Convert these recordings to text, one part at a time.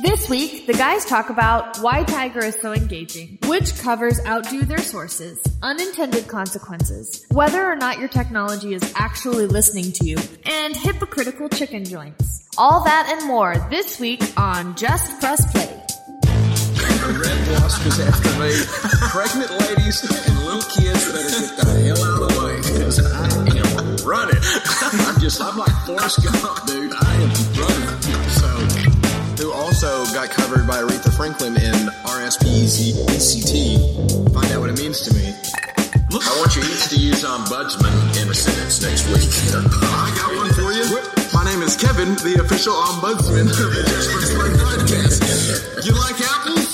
This week, the guys talk about why Tiger is so engaging, which covers outdo their sources, unintended consequences, whether or not your technology is actually listening to you, and hypocritical chicken joints. All that and more this week on Just Press Play. The red wasp after me. Pregnant ladies and little kids better get the hell out of the way because I am running. I'm just, I'm like Forrest Gump, dude. I am running. Also got covered by Aretha Franklin in RSPECT. Find out what it means to me. I want you each to use um, ombudsman in a sentence next week. I got one for you. My name is Kevin, the official ombudsman of the Just podcast. You like apples?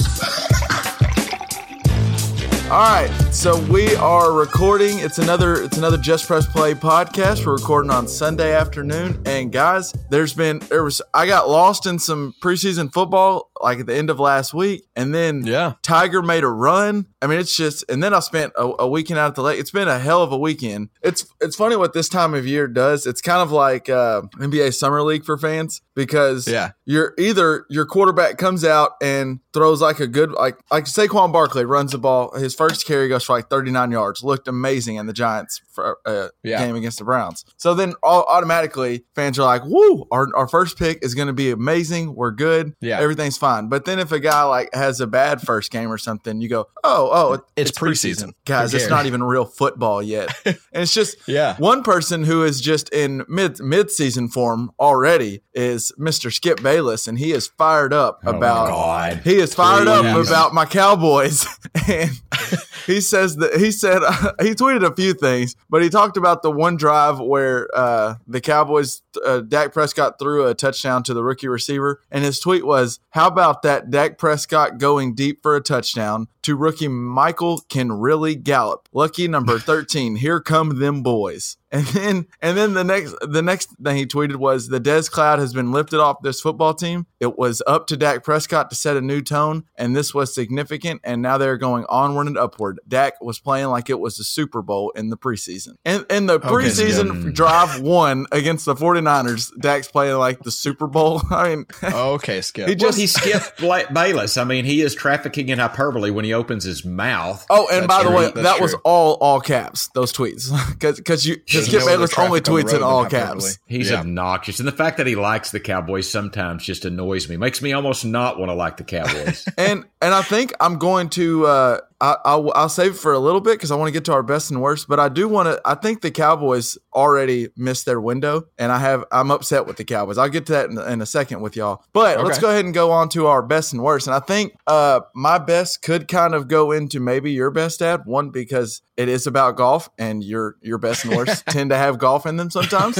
All right, so we are recording. It's another it's another Just Press Play podcast. We're recording on Sunday afternoon, and guys, there's been there was I got lost in some preseason football like at the end of last week, and then Yeah. Tiger made a run. I mean, it's just, and then I spent a, a weekend out at the lake. It's been a hell of a weekend. It's it's funny what this time of year does. It's kind of like uh, NBA summer league for fans because Yeah. you're either your quarterback comes out and throws like a good like like Saquon Barkley runs the ball. His first carry goes for like 39 yards. Looked amazing in the Giants for, uh, Yeah. game against the Browns. So then all, automatically fans are like, "Woo! Our, our first pick is going to be amazing. We're good. Yeah. everything's fine." But then if a guy like has a bad first game or something, you go, "Oh, oh, it- It's preseason. guys. It's not even real football yet." and it's just Yeah. one person who is just in mid mid season form already is Mr. Skip Bayless, and he is fired up about. God. He is fired up about my Cowboys, and he says that he said he tweeted a few things, but he talked about the one drive where uh, the Cowboys, uh, Dak Prescott threw a touchdown to the rookie receiver, and his tweet was, "How about that Dak Prescott going deep for a touchdown to rookie Michael can really gallop? Lucky number thirteen, here come them boys." And then, and then the next, the next thing he tweeted was the Dez cloud has been lifted off this football team. It was up to Dak Prescott to set a new tone, and this was significant. And now they're going onward and upward. Dak was playing like it was the Super Bowl in the preseason. And in the preseason yeah. drive one against the 49ers, Dak's playing like the Super Bowl. I mean, Okay, Skip. he Well, he skipped Bayless. I mean, he is trafficking in hyperbole when he opens his mouth. Oh, and That's by the true. way, That's that was all all caps. Those tweets, because you because Skip Bayless only traffic on the tweets in all caps. He's Yeah. obnoxious, and the fact that he likes the Cowboys sometimes just annoys me. Makes me almost not want to like the Cowboys. and and I think I'm going to uh, I, I'll, I'll save it for a little bit because I want to get to our best and worst. But I do want to. I think the Cowboys already missed their window, and I have I'm upset with the Cowboys. I'll get to that in, in a second with y'all. But let's go ahead and go on to our best and worst. And I think uh, my best could kind of go into maybe your best ad one because it is about golf, and your your best and worst tend to have golf in them sometimes.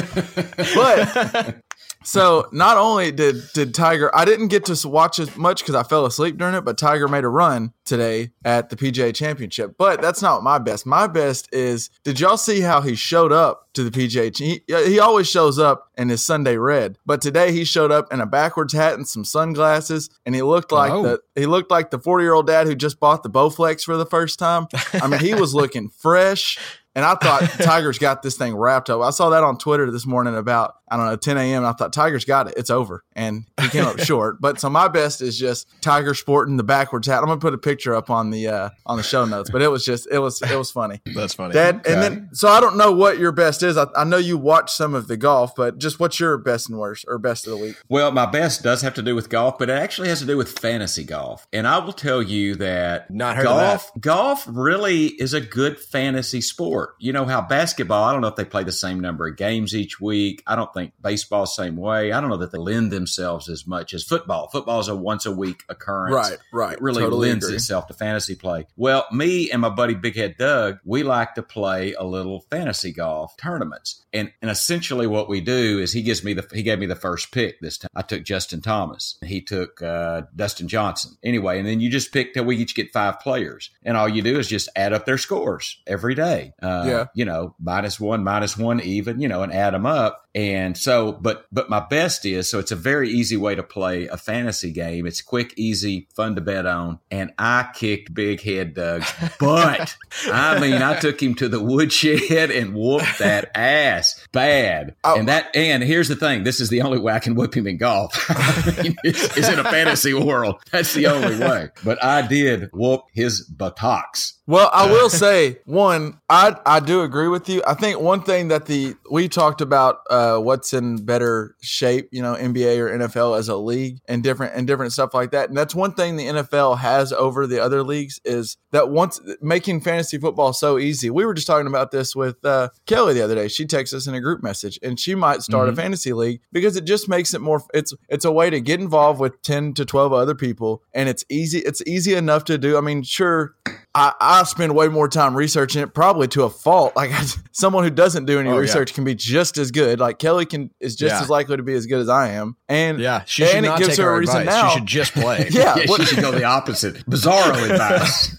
But so not only did did Tiger, I didn't get to watch as much because I fell asleep during it. But Tiger made a run today at the PGA Championship. But that's not my best. My best is did y'all see how he showed up to the PGA? He, he always shows up in his Sunday red, but today he showed up in a backwards hat and some sunglasses, and he looked like Oh. the he looked like the forty year old dad who just bought the Bowflex for the first time. I mean, he was looking fresh. And I thought Tiger's got this thing wrapped up. I saw that on Twitter this morning about, I don't know, 10 a.m. And I thought Tiger's got it. It's over. And he came up short. But so my best is just Tiger sporting the backwards hat. I'm gonna put a picture up on the uh on the show notes. But it was just it was it was funny. That's funny. Dad, Okay. and then so I don't know what your best is. I, I know you watch some of the golf, but just what's your best and worst or best of the week? well, my best does have to do with golf, but it actually has to do with fantasy golf. And I will tell you that Not heard of golf golf really is a good fantasy sport. Sport. You know how basketball, I don't know if they play the same number of games each week. I don't think baseball same way. I don't know that they lend themselves as much as football. Football is a once a week occurrence. Right, right. It really Totally lends agree. itself to fantasy play. Well, me and my buddy Big Head Doug, we like to play a little fantasy golf tournaments. And and essentially what we do is he gives me the he gave me the first pick this time. I took Justin Thomas. He took uh, Dustin Johnson. Anyway, and then you just pick till we each get five players. And all you do is just add up their scores every day. Uh, Yeah. You know, minus one, minus one, even, you know, and add them up. And so, but but my best is so it's a very easy way to play a fantasy game. It's quick, easy, fun to bet on. And I kicked Big Head Doug's butt. I mean, I took him to the woodshed and whooped that ass bad. Oh. And that and here's the thing: this is the only way I can whip him in golf. I mean, is, is in a fantasy world. That's the only way. But I did whoop his buttocks. Well, I will say one, I I do agree with you. I think one thing that the we talked about uh, what's in better shape, you know, NBA or NFL as a league and different and different stuff like that. And that's one thing the NFL has over the other leagues is that once making fantasy football so easy. We were just talking about this with uh, Kelly the other day. She texts us in a group message and she might start a fantasy league because it just makes it more it's it's a way to get involved with 10 to 12 other people and it's easy it's easy enough to do. I mean, sure I, I spend way more time researching it, probably to a fault. Like someone who doesn't do any Oh, yeah. research can be just as good. Like Kelly can is just Yeah. as likely to be as good as I am. And Yeah, she should and not it gives take her a reason advice. now. She should just play. yeah, Yeah, what- she should go the opposite. Bizarro advice.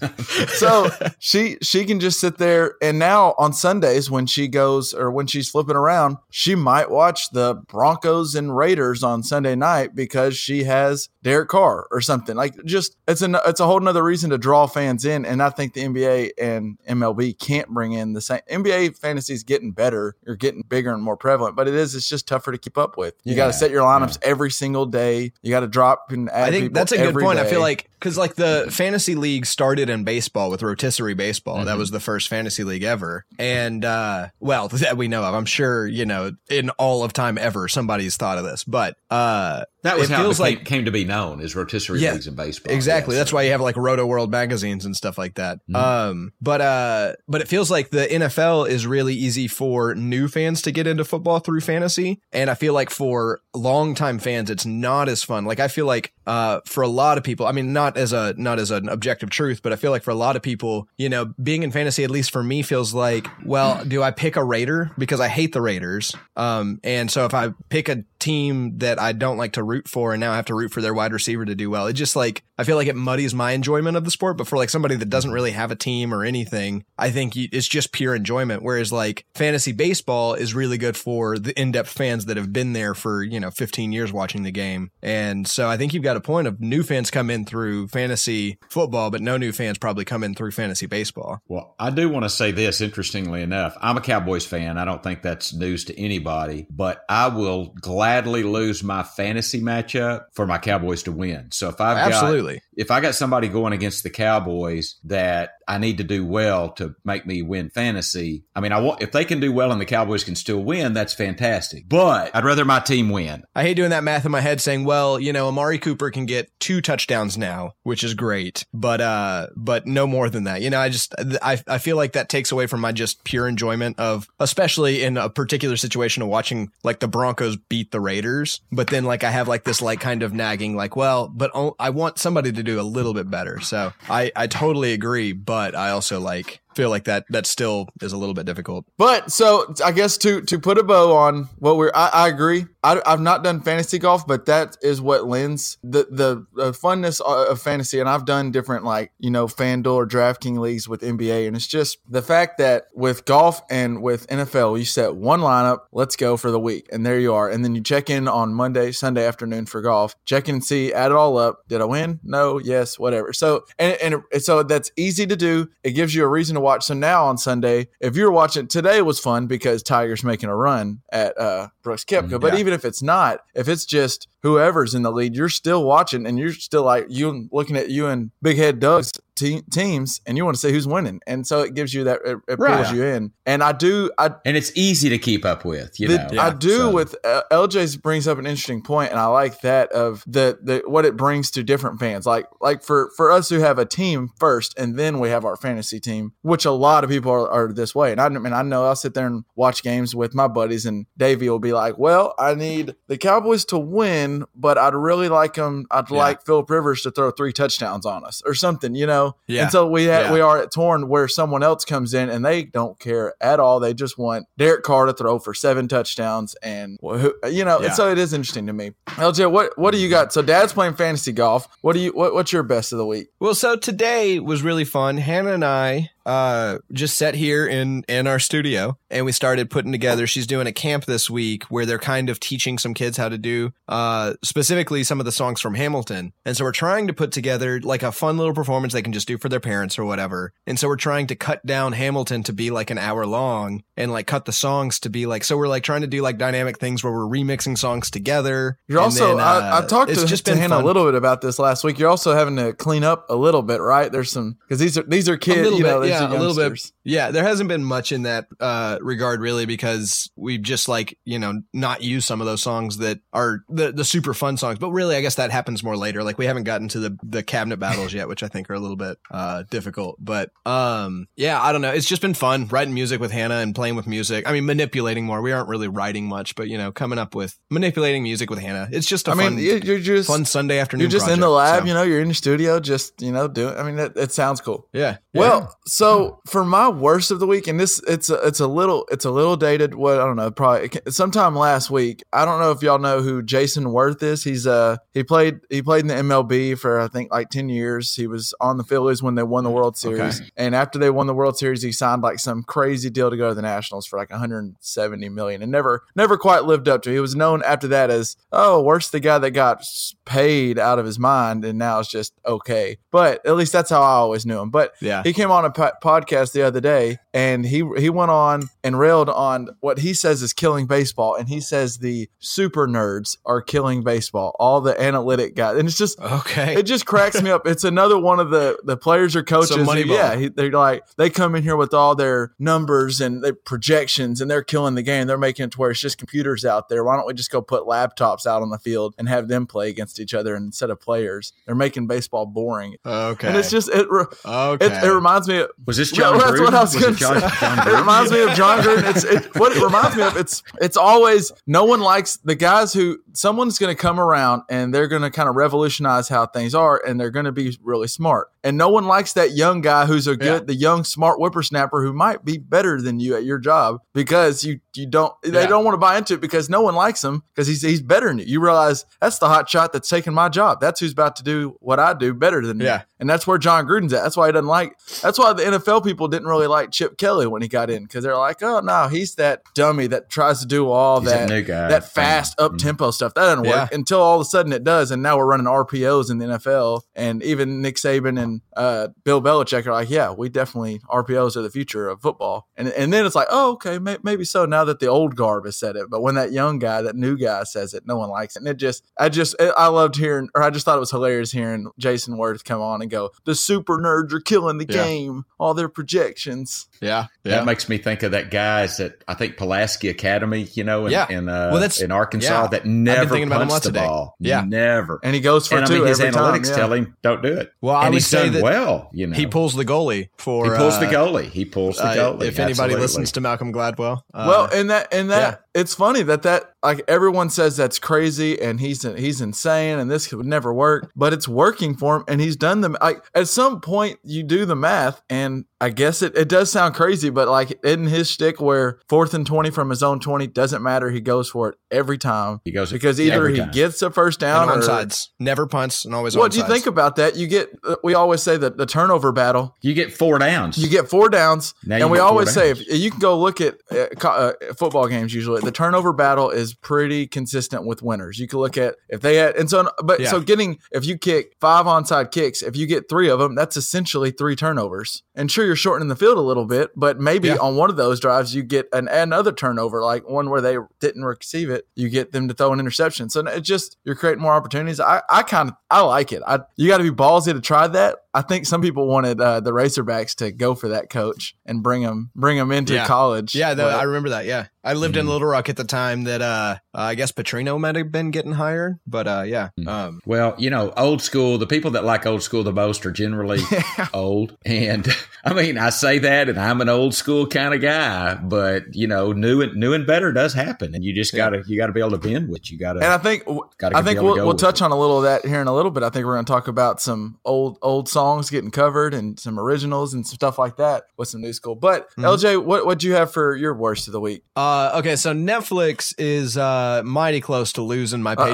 so she she can just sit there and now on Sundays when she goes or when she's flipping around, she might watch the Broncos and Raiders on Sunday night because she has Derek Carr or something. Like just it's an it's a whole nother reason to draw fans in. And I think the NBA and MLB can't bring in the same NBA fantasy is getting better, you're getting bigger and more prevalent, but it is it's just tougher to keep up with. You Yeah, gotta set your lineups every single day. You gotta drop and add I think that's a good point. I feel like because like the fantasy league started in baseball with rotisserie baseball. Mm-hmm. That was the first fantasy league ever, and uh, well, that we know of. I'm sure you know in all of time ever somebody's thought of this, but uh, That was it how it became, like came to be known as rotisserie Yeah, leagues in baseball. Exactly. Yeah, That's why you have like Roto World magazines and stuff like that. Mm-hmm. Um, but uh, but it feels like the NFL is really easy for new fans to get into football through fantasy, and I feel like for longtime fans, it's not as fun. Like I feel like uh, for a lot of people, I mean, not as a not as an objective truth, but I feel like for a lot of people, you know, being in fantasy, at least for me, feels like, well, do I pick a Raider because I hate the Raiders? Um, and so if I pick a team that I don't like to root for, and now I have to root for their wide receiver to do well. It just like I feel like it muddies my enjoyment of the sport. But for like somebody that doesn't really have a team or anything, I think it's just pure enjoyment. Whereas like fantasy baseball is really good for the in-depth fans that have been there for you know 15 years watching the game. And so I think you've got a point of new fans come in through fantasy football, but no new fans probably come in through fantasy baseball. Well, I do want to say this, interestingly enough. I'm a Cowboys fan. I don't think that's news to anybody, but I will gladly lose my fantasy matchup for my Cowboys to win. So if I've got Absolutely. If I got somebody going against the Cowboys that I need to do well to make me win fantasy, I mean, I want if they can do well and the Cowboys can still win, that's fantastic. But I'd rather my team win. I hate doing that math in my head saying, well, you know, Amari Cooper can get two touchdowns now, which is great, but uh but no more than that. You know, I just I I feel like that takes away from my just pure enjoyment of especially in a particular situation of watching like the Broncos beat the Raiders, but then like I have like this like kind of nagging like, well, but I want somebody to do a little bit better. So I I totally agree, but I also like feel like that that still is a little bit difficult. But so I guess to to put a bow on what we're, I, I agree. I, I've not done fantasy golf, but that is what lends the the, funness of fantasy. And I've done different like you know FanDuel or DraftKings leagues with NBA, and it's just the fact that with golf and with NFL, you set one lineup, let's go for the week, and there you are, and then you check in on Monday, Sunday afternoon for golf, check in and see, add it all up. Did I win? No, yes, whatever. So and and so that's easy to do. It gives you a reason to watch. So now on Sunday, if you're watching today was fun because Tiger's making a run at uh, Brooks Koepka. but yeah. even if it's not, if it's just whoever's in the lead, you're still watching and you're still like you looking at you and Big Head Doug's te- teams, and you want to see who's winning, and so it gives you that it, it Right. pulls you in. And I do, I and it's easy to keep up with. You the- know, I do So- with uh, LJ's brings up an interesting point, and I like that of the the what it brings to different fans. Like like for for us who have a team first, and then we have our fantasy team, which a lot of people are, are this way. And I mean, I know I'll sit there and watch games with my buddies, and Davey will be like, "Well, I need the Cowboys to win, but I'd really like him. I'd Yeah. like Philip Rivers to throw three touchdowns on us or something, you know." Yeah. And so we Yeah. we are at torn where someone else comes in and they don't care at all. They just want Derek Carr to throw for seven touchdowns, and you know. Yeah. And so it is interesting to me. LJ, what what do you got? So Dad's playing fantasy golf. What do you what, what's your best of the week? Well, so today was really fun. Hannah and I uh, just sat here in in our studio and we started putting together. She's doing a camp this week where they're kind of teaching some kids how to do uh, specifically some of the songs from Hamilton. And so we're trying to put together like a fun little performance they can just do for their parents or whatever. And so we're trying to cut down Hamilton to be like an hour long and like cut the songs to be like so we're like trying to do like dynamic things where we're remixing songs together. You're also then, I, I uh, talked to, just to been Hannah fun. a little bit about this last week. You're also having to clean up a little bit, right? There's some because these are these are kids. you know, yeah, are a little bit. Yeah, there hasn't been much in that uh, regard really because we've just like you know not used some of those songs that are the the super fun songs. But really, I guess that happens more later. Like we haven't gotten to the the cabinet battles yet, which I think are a little bit uh, difficult. But um, yeah, I don't know. It's just been fun writing music with Hannah and playing with music. I mean, manipulating more. We aren't really writing much, but you know, coming up with manipulating music with Hannah. It's just a I fun, mean, you- you're just fun Sunday afternoon. you're just in the lab. so. You know, you're in your studio, just you know, doing. I mean, it, it sounds cool. Yeah. yeah. Well, so for my worst of the week, and this it's a, it's a little it's a little dated. What I don't know, probably sometime last week. I don't know if y'all know who Jayson Werth is. He's uh he played he played in the MLB for I think like ten years. He was on the Phillies when they won the World Series, and after they won the World Series, he signed like some crazy deal to go to the Nationals for like 170 million, and never never quite lived up to. it. He was known after that as oh, worst the guy that got paid out of his mind, and now it's just okay. But at least that's how I always knew him. But Yeah. he came on a podcast the other day, and he he went on and railed on what he says is killing baseball, and he says the super nerds are killing baseball, all the analytic guys, and it's just okay. it just cracks me up. It's another one of the the players or coaches. who- yeah, he, they're like they come in here with all their numbers and their projections, and they're killing the game. They're making it to where it's just computers out there. Why don't we just go put laptops out on the field and have them play against each other instead of players? They're making baseball boring, okay. and it's just it. re- okay. It, it reminds me. Of, Was this Yeah, Jon that's what I was, Was going to say. Jon it reminds me of Jon Gruden. It's it, what it reminds me of. It's it's always no one likes the guys who someone's going to come around and they're going to kind of revolutionize how things are, and they're going to be really smart. And no one likes that young guy who's a good, the young smart whippersnapper who might be better than you at your job because you you don't they Yeah. don't want to buy into it because no one likes him because he's he's better than you. You realize that's the hot shot that's taking my job. That's who's about to do what I do better than me. Yeah. And that's where Jon Gruden's at. That's why he doesn't like. That's why the NFL people didn't really like Chip Kelly when he got in because they're like, oh no, he's that dummy that tries to do all He's that that new guy. that fast up tempo stuff. That doesn't work Yeah. until all of a sudden it does. And now we're running RPOs in the NFL, and even Nick Saban and uh, Bill Belichick are like, yeah, we definitely RPOs are the future of football. And and then it's like, oh okay, may, maybe so. Now that the old garb has said it, but when that young guy, that new guy says it, no one likes it. And it just, I just, I loved hearing, or I just thought it was hilarious hearing Jayson Werth come on and go, the super nerds are killing the Yeah. game, all their projections. yeah. Yeah. That makes me think of that guys at I think Pulaski Academy, you know, in, Yeah. in, uh, Well, that's- in Arkansas yeah. that never thinking about punched the today. ball. Yeah. never. And he goes for And I two mean, his every analytics time. yeah. tell him don't do it. Well, I and would he's say done that well. You know, He pulls the goalie for. He pulls the uh, goalie. He pulls the uh, goalie. if anybody absolutely. listens to Malcolm Gladwell, uh, well, and that and that yeah. it's funny that that like everyone says that's crazy and he's he's insane and this would never work, but it's working for him and he's done them. Like at some point you do the math and I guess it, it does sound crazy, but like in his stick where fourth and twenty from his own twenty doesn't matter, he goes for it every time He goes because either he time. gets a first down and or onsides, never punts, and always. What do you think about that? You get uh, we always say that the turnover battle You get four downs. You get four downs, Now and we get four always say if you can go look at uh, uh, football games. Usually, the turnover battle is pretty consistent with winners. You can look at if they had, and so but Yeah. so getting if you kick five onside kicks, if you get three of them, that's essentially three turnovers. and sure you're shortening the field a little bit, but maybe Yeah. on one of those drives you get an another turnover, like one where they didn't receive it, you get them to throw an interception. So it just you're creating more opportunities. I, I kind of I like it. I you got to be ballsy to try that. I think some people wanted uh, the Razorbacks to go for that coach and bring them bring them into Yeah. college. Yeah, the, but- I remember that. Yeah, I lived Mm. in Little Rock at the time that uh, I guess Petrino might have been getting hired, but uh, yeah, Mm. um, Well, you know, old school, the people that like old school the most are generally old. And I mean, I say that and I'm an old school kind of guy, but you know, new and new and better does happen. And you just gotta, you gotta be able to bend with, you gotta, And I think Gotta I think we'll, go we'll touch it. on a little of that here in a little bit. I think we're going to talk about some old old songs getting covered and some originals and some stuff like that with some new school. But Mm-hmm. LJ, what what do you have for your worst of the week? uh, okay, so Netflix is uh, mighty close to losing my Uh-oh.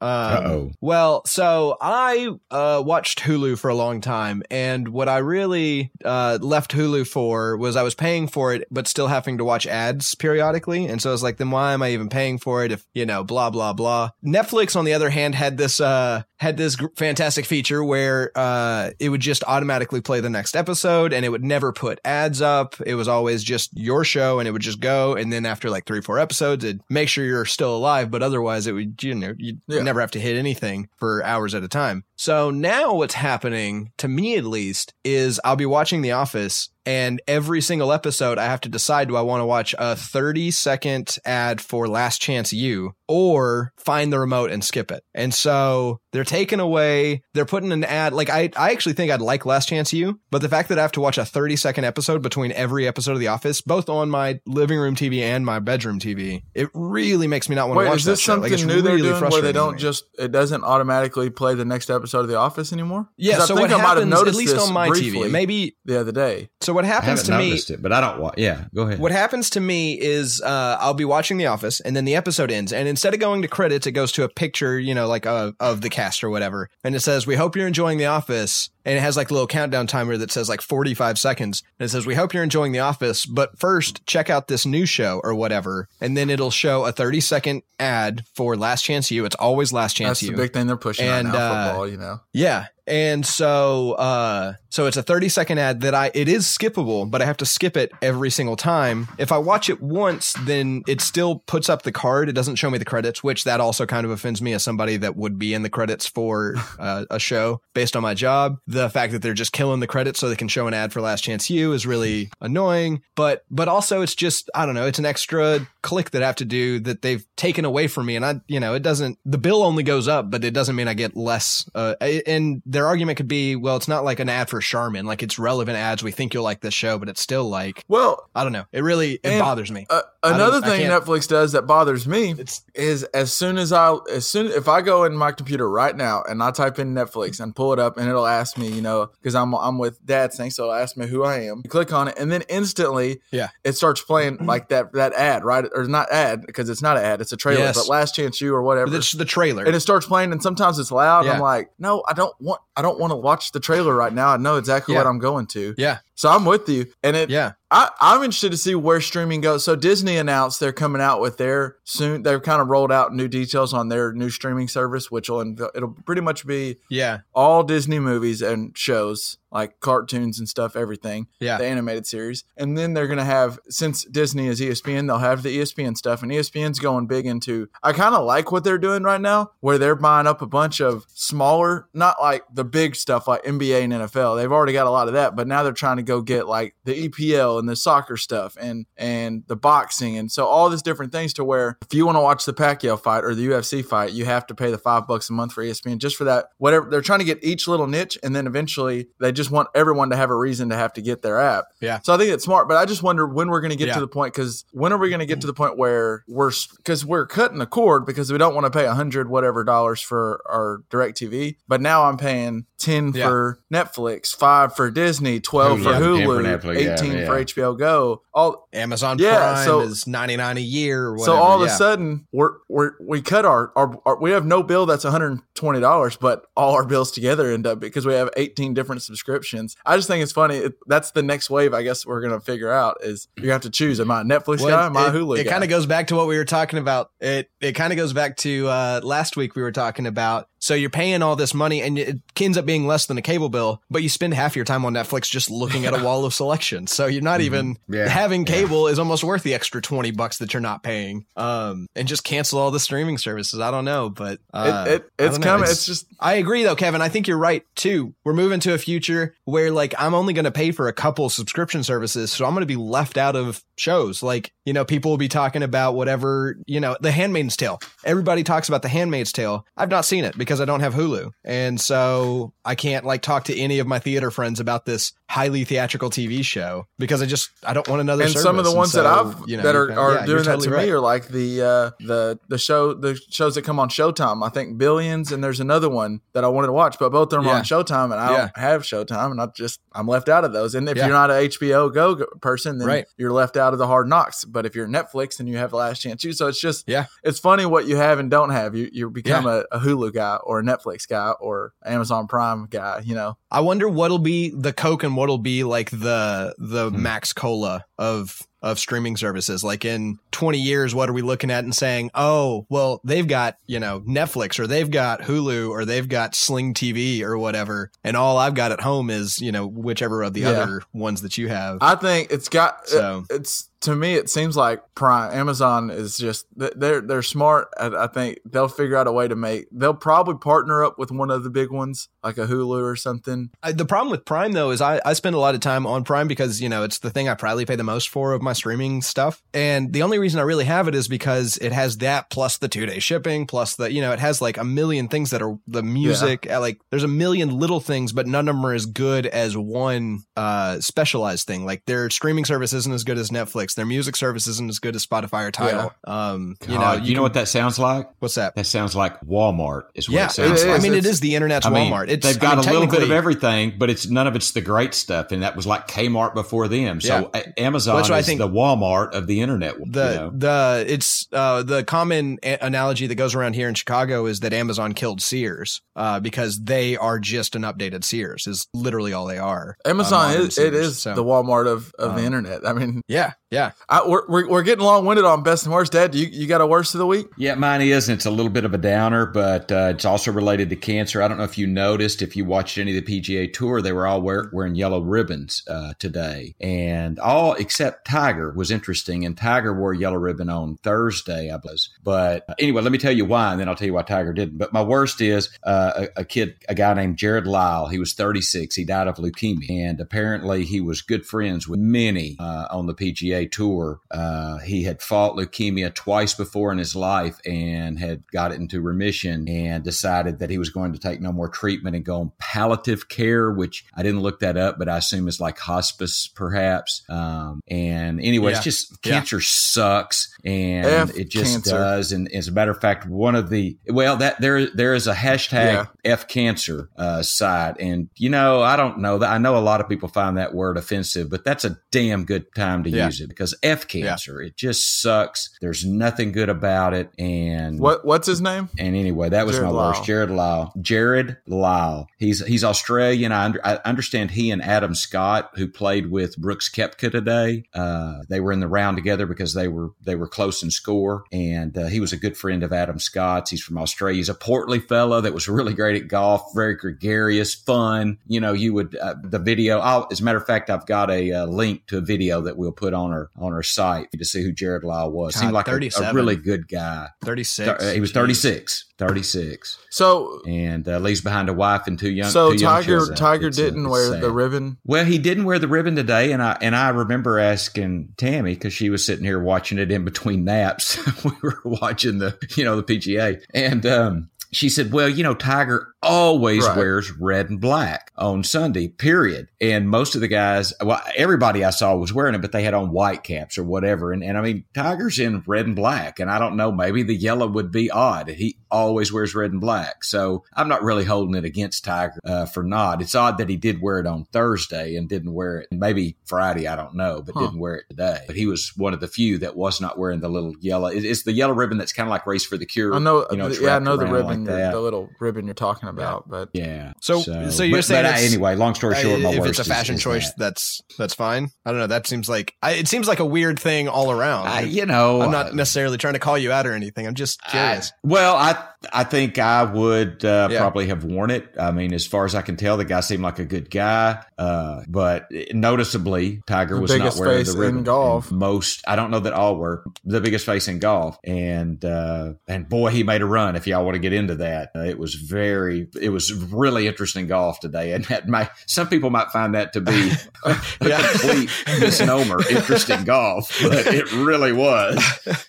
Um, Uh-oh. Well, so I uh, watched Hulu for a long time, and what I really uh, left Hulu for was I was paying for it, but still having to watch ads periodically. And so I was like, then why am I even paying for it if you know, blah blah blah. Netflix, on the other hand, had this uh, had this fantastic feature where uh, it would just automatically play the next episode, and it would never put ads up. It was always just your show, and it would just go. And then after like three four episodes, it'd make sure you're still alive, but otherwise, it would you know you Yeah. Never have to hit anything for hours at a time. So now what's happening to me at least is I'll be watching The Office and every single episode I have to decide do I want to watch a 30 second ad for Last Chance U or find the remote and skip it. And so they're taking away, they're putting an ad like I I actually think I'd like Last Chance U, but the fact that I have to watch a 30 second episode between every episode of The Office, both on my living room TV and my bedroom TV, it really makes me not want to watch is this that show. something Like, new they're doing where they don't just it doesn't automatically play the next episode of The Office anymore? Yeah, I so think what I might have happens, at least on my TV, maybe. the other day. So what happens to me? it, but I don't want, yeah, go ahead. What happens to me is uh, I'll be watching The Office, and then the episode ends, and instead of going to credits, it goes to a picture, you know, like uh, of the cast or whatever, and it says, "We hope you're enjoying The Office," and it has like a little countdown timer that says like 45 seconds, and it says, "We hope you're enjoying The Office, but first check out this new show or whatever," and then it'll show a 30 second ad for Last Chance U. It's always Last Chance U. That's You. the big thing they're pushing And, right now. uh, football, you know. Yeah. And so uh so it's a 30 second ad that I it is skippable, but I have to skip it every single time. If I watch it once, then it still puts up the card. It doesn't show me the credits, which that also kind of offends me as somebody that would be in the credits for uh, a show based on my job. The fact that they're just killing the credits so they can show an ad for Last Chance U is really annoying, but but also it's just I don't know, it's an extra click that I have to do that they've taken away from me and I you know, it doesn't the bill only goes up, but it doesn't mean I get less uh and their argument could be, well, it's not like an ad for Charmin, like it's relevant ads. We think you'll like this show, but it's still like Well, I don't know. It really it bothers me. Uh, another thing Netflix does that bothers me It's- is as soon as I as soon if I go in my computer right now and I type in Netflix and pull it up and it'll ask me, you know, because I'm I'm with Dad thing, so ask me who I am. You click on it and then instantly, Yeah. it starts playing like that that ad, right? Or not ad because it's not an ad, it's a trailer, Yes. but Last Chance U or whatever. It's the trailer. and it starts playing and sometimes it's loud. Yeah. I'm like, no, I don't want I don't want to watch the trailer right now. I know exactly Yeah. what I'm going to. yeah. So I'm with you. And it Yeah. I, I'm interested to see where streaming goes. So Disney announced they're coming out with their soon. They've kind of rolled out new details on their new streaming service, which will it'll pretty much be Yeah. all Disney movies and shows like cartoons and stuff, everything. Yeah. the animated series, and then they're gonna have since Disney is ESPN, they'll have the ESPN stuff, and ESPN's going big into. I kind of like what they're doing right now, where they're buying up a bunch of smaller, not like the big stuff like NBA and NFL. They've already got a lot of that, but now they're trying to go get like the EPL and the soccer stuff and and the boxing and so all these different things to where if you want to watch the Pacquiao fight or the UFC fight, you have to pay the five bucks a month for ESPN just for that. Whatever they're trying to get each little niche, and then eventually they just want everyone to have a reason to have to get their app. Yeah. So I think it's smart, but I just wonder when we're going to get Yeah. to the point because when are we going to get to the point where we're because we're cutting the cord because we don't want to pay a hundred whatever dollars for our direct TV, but now I'm paying ten Yeah. for Netflix, five for Disney, twelve for Hulu, for Netflix, eighteen yeah. for HBO Go. All Amazon Yeah, Prime so- is 99 a year or so whatever. all of a sudden we're we're we cut our, our our we have no bill that's $120 but all our bills together end up because we have 18 different subscriptions i just think it's funny it, that's the next wave i guess we're gonna figure out is you have to choose am i a netflix Well, guy am i a it, hulu It guy kind of goes back to what we were talking about. It it kind of goes back to uh, last week we were talking about. So you're paying all this money and it ends up being less than a cable bill, but you spend half your time on Netflix just looking at a wall of selection. So you're not even Yeah. having cable is almost worth the extra 20 bucks that you're not paying. Um, and just cancel all the streaming services. I don't know, but uh, it, it, it's don't know. coming. It's, just I agree though, Kevin. I think you're right too. We're moving to a future where like I'm only going to pay for a couple subscription services, so I'm going to be left out of shows. Like, you know, people will be talking about whatever, you know, The Handmaid's Tale. Everybody talks about The Handmaid's Tale. I've not seen it because I don't have Hulu. And so I can't like talk to any of my theater friends about this highly theatrical TV show because I just I don't want another and service. some of the ones so, that I've you know, that are, are yeah, doing that totally to right. me are like the uh, the the show the shows that come on Showtime. I think Billions and there's another one that I wanted to watch, but both of them are on Showtime, and I Yeah. don't have Showtime, and I just I'm left out of those. And if Yeah. you're not an HBO Go go- person, then Right. you're left out of the Hard Knocks. But if you're Netflix, and you have the last chance. You so it's just Yeah. it's funny what you have and don't have. You you become a, a Hulu guy or a Netflix guy or Amazon Prime guy. You know, I wonder what'll be the Coke and what'll be like the the Hmm. Max Cola of of streaming services. Like in 20 years, what are we looking at and saying, oh, well, they've got, you know, Netflix or they've got Hulu or they've got Sling TV or whatever. And all I've got at home is, you know, whichever of the Yeah. other ones that you have. I think it's got So- it's to me it seems like Prime Amazon is just they're they're smart. I, think they'll figure out a way to make. They'll probably partner up with one of the big ones like a Hulu or something. I, the problem with Prime though is I, I spend a lot of time on Prime because you know it's the thing I probably pay the most for of my streaming stuff, and the only reason I really have it is because it has that plus the two day shipping plus the you know it has like a million things that are the music uh, like there's a million little things, but none of them are as good as one uh specialized thing. Like their streaming service isn't as good as Netflix, their music service isn't as good as Spotify or Tidal. Um, you know, God, you, know can- what that sounds like? what's that? That sounds like Walmart. Is what Yeah, it sounds it like. I mean, It's- the internet's I mean, Walmart. It's they've I got mean, a little bit of everything, but it's none of it's the great stuff, and that was like Kmart before them. So A- Amazon That's what I is think- the Walmart of the internet. the you know? the it's uh the common a- analogy that goes around here in Chicago is that Amazon killed Sears uh because they are just an updated Sears is literally all they are. Uh, Amazon modern is it Sears. is So, the Walmart of, of the um, internet. I mean, yeah yeah I, we're, we're we're getting long winded on best and worst. Dad, you you got a worst of the week? Yeah, mine is, and it's a little bit of a downer, but uh, it's also related to cancer. I don't know if you noticed, if you watched any of the PGA Tour, they were all wear, wearing yellow ribbons uh, today, and all except Tiger was interesting, and Tiger wore a yellow ribbon on Thursday, I believe. But uh, anyway, let me tell you why, and then I'll tell you why Tiger didn't. But my worst is uh, a, a kid, a guy named Jarrod Lyle. He was 36. He died of leukemia, and apparently he was good friends with many uh, on the PGA Tour. Uh, he had fought leukemia twice before in his life and had got it into remission and decided that he was going to take no more treatment and go on palliative care, which I didn't look that up, but I assume is like hospice, perhaps. Um, and anyway, Yeah. it's just Yeah. cancer sucks, and F it just cancer. does. And as a matter of fact, one of the well, that there there is a hashtag Yeah. F cancer uh, site, and you know I don't know that I know a lot of people find that word offensive, but that's a damn good time to Yeah. use it because F cancer it just sucks. There's nothing good about it, and What what's his name? and anyway, that was Jarrod my Lyle. worst. Jarrod Lyle. Jarrod Lyle. He's he's Australian. I, under, I understand he and Adam Scott, who played with Brooks Koepka today, uh, they were in the round together because they were they were close in score. And uh, he was a good friend of Adam Scott's. He's from Australia. He's a portly fellow that was really great at golf, very gregarious, fun. You know, you would uh, the video. I'll, as a matter of fact, I've got a uh, link to a video that we'll put on our on our site to see who Jarrod Lyle was. God, Seemed like a, a really good guy. 36 Uh, he was Jeez. 36. 36. So And uh, leaves behind a wife and two young so two Tiger children. Tiger It's, uh, didn't wear sad. the ribbon. Well, he didn't wear the ribbon today, and I and I remember asking Tammy because she was sitting here watching it in between naps. we were watching the you know the PGA, and um, she said, "Well, you know, Tiger always Right. wears red and black on Sunday, period. And most of the guys, well, everybody I saw was wearing it, but they had on white caps or whatever. And, and I mean, Tiger's in red and black. And I don't know, maybe the yellow would be odd. He always wears red and black. So I'm not really holding it against Tiger uh, for not. It's odd that he did wear it on Thursday and didn't wear it maybe Friday. I don't know, but Huh. didn't wear it today. But he was one of the few that was not wearing the little yellow. it- It's the yellow ribbon that's kind of like Race for the Cure. I know, you know, yeah, I know the ribbon. like on the little ribbon you're talking about. But Yeah. So- so you're but, saying but, uh, anyway? Long story short, my if worst it's a fashion is choice, that. that's that's fine. I don't know. That seems like I, it seems like a weird thing all around. I, you know, I'm uh, not necessarily trying to call you out or anything. I'm just curious. I- well, I not I think I would uh, Yeah. probably have worn it. I mean, as far as I can tell, the guy seemed like a good guy. Uh, but noticeably, Tiger The was not wearing the ribbon. in golf. And Most, I don't know that all were the biggest face in golf. And uh, and boy, he made a run. If y'all want to get into that, uh, it was very, it was really interesting golf today. And that my some people might find that to be a complete misnomer. Interesting golf, but it really was.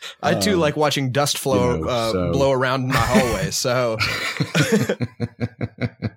I too like watching dust flow you know, uh, so- blow around my hallway. So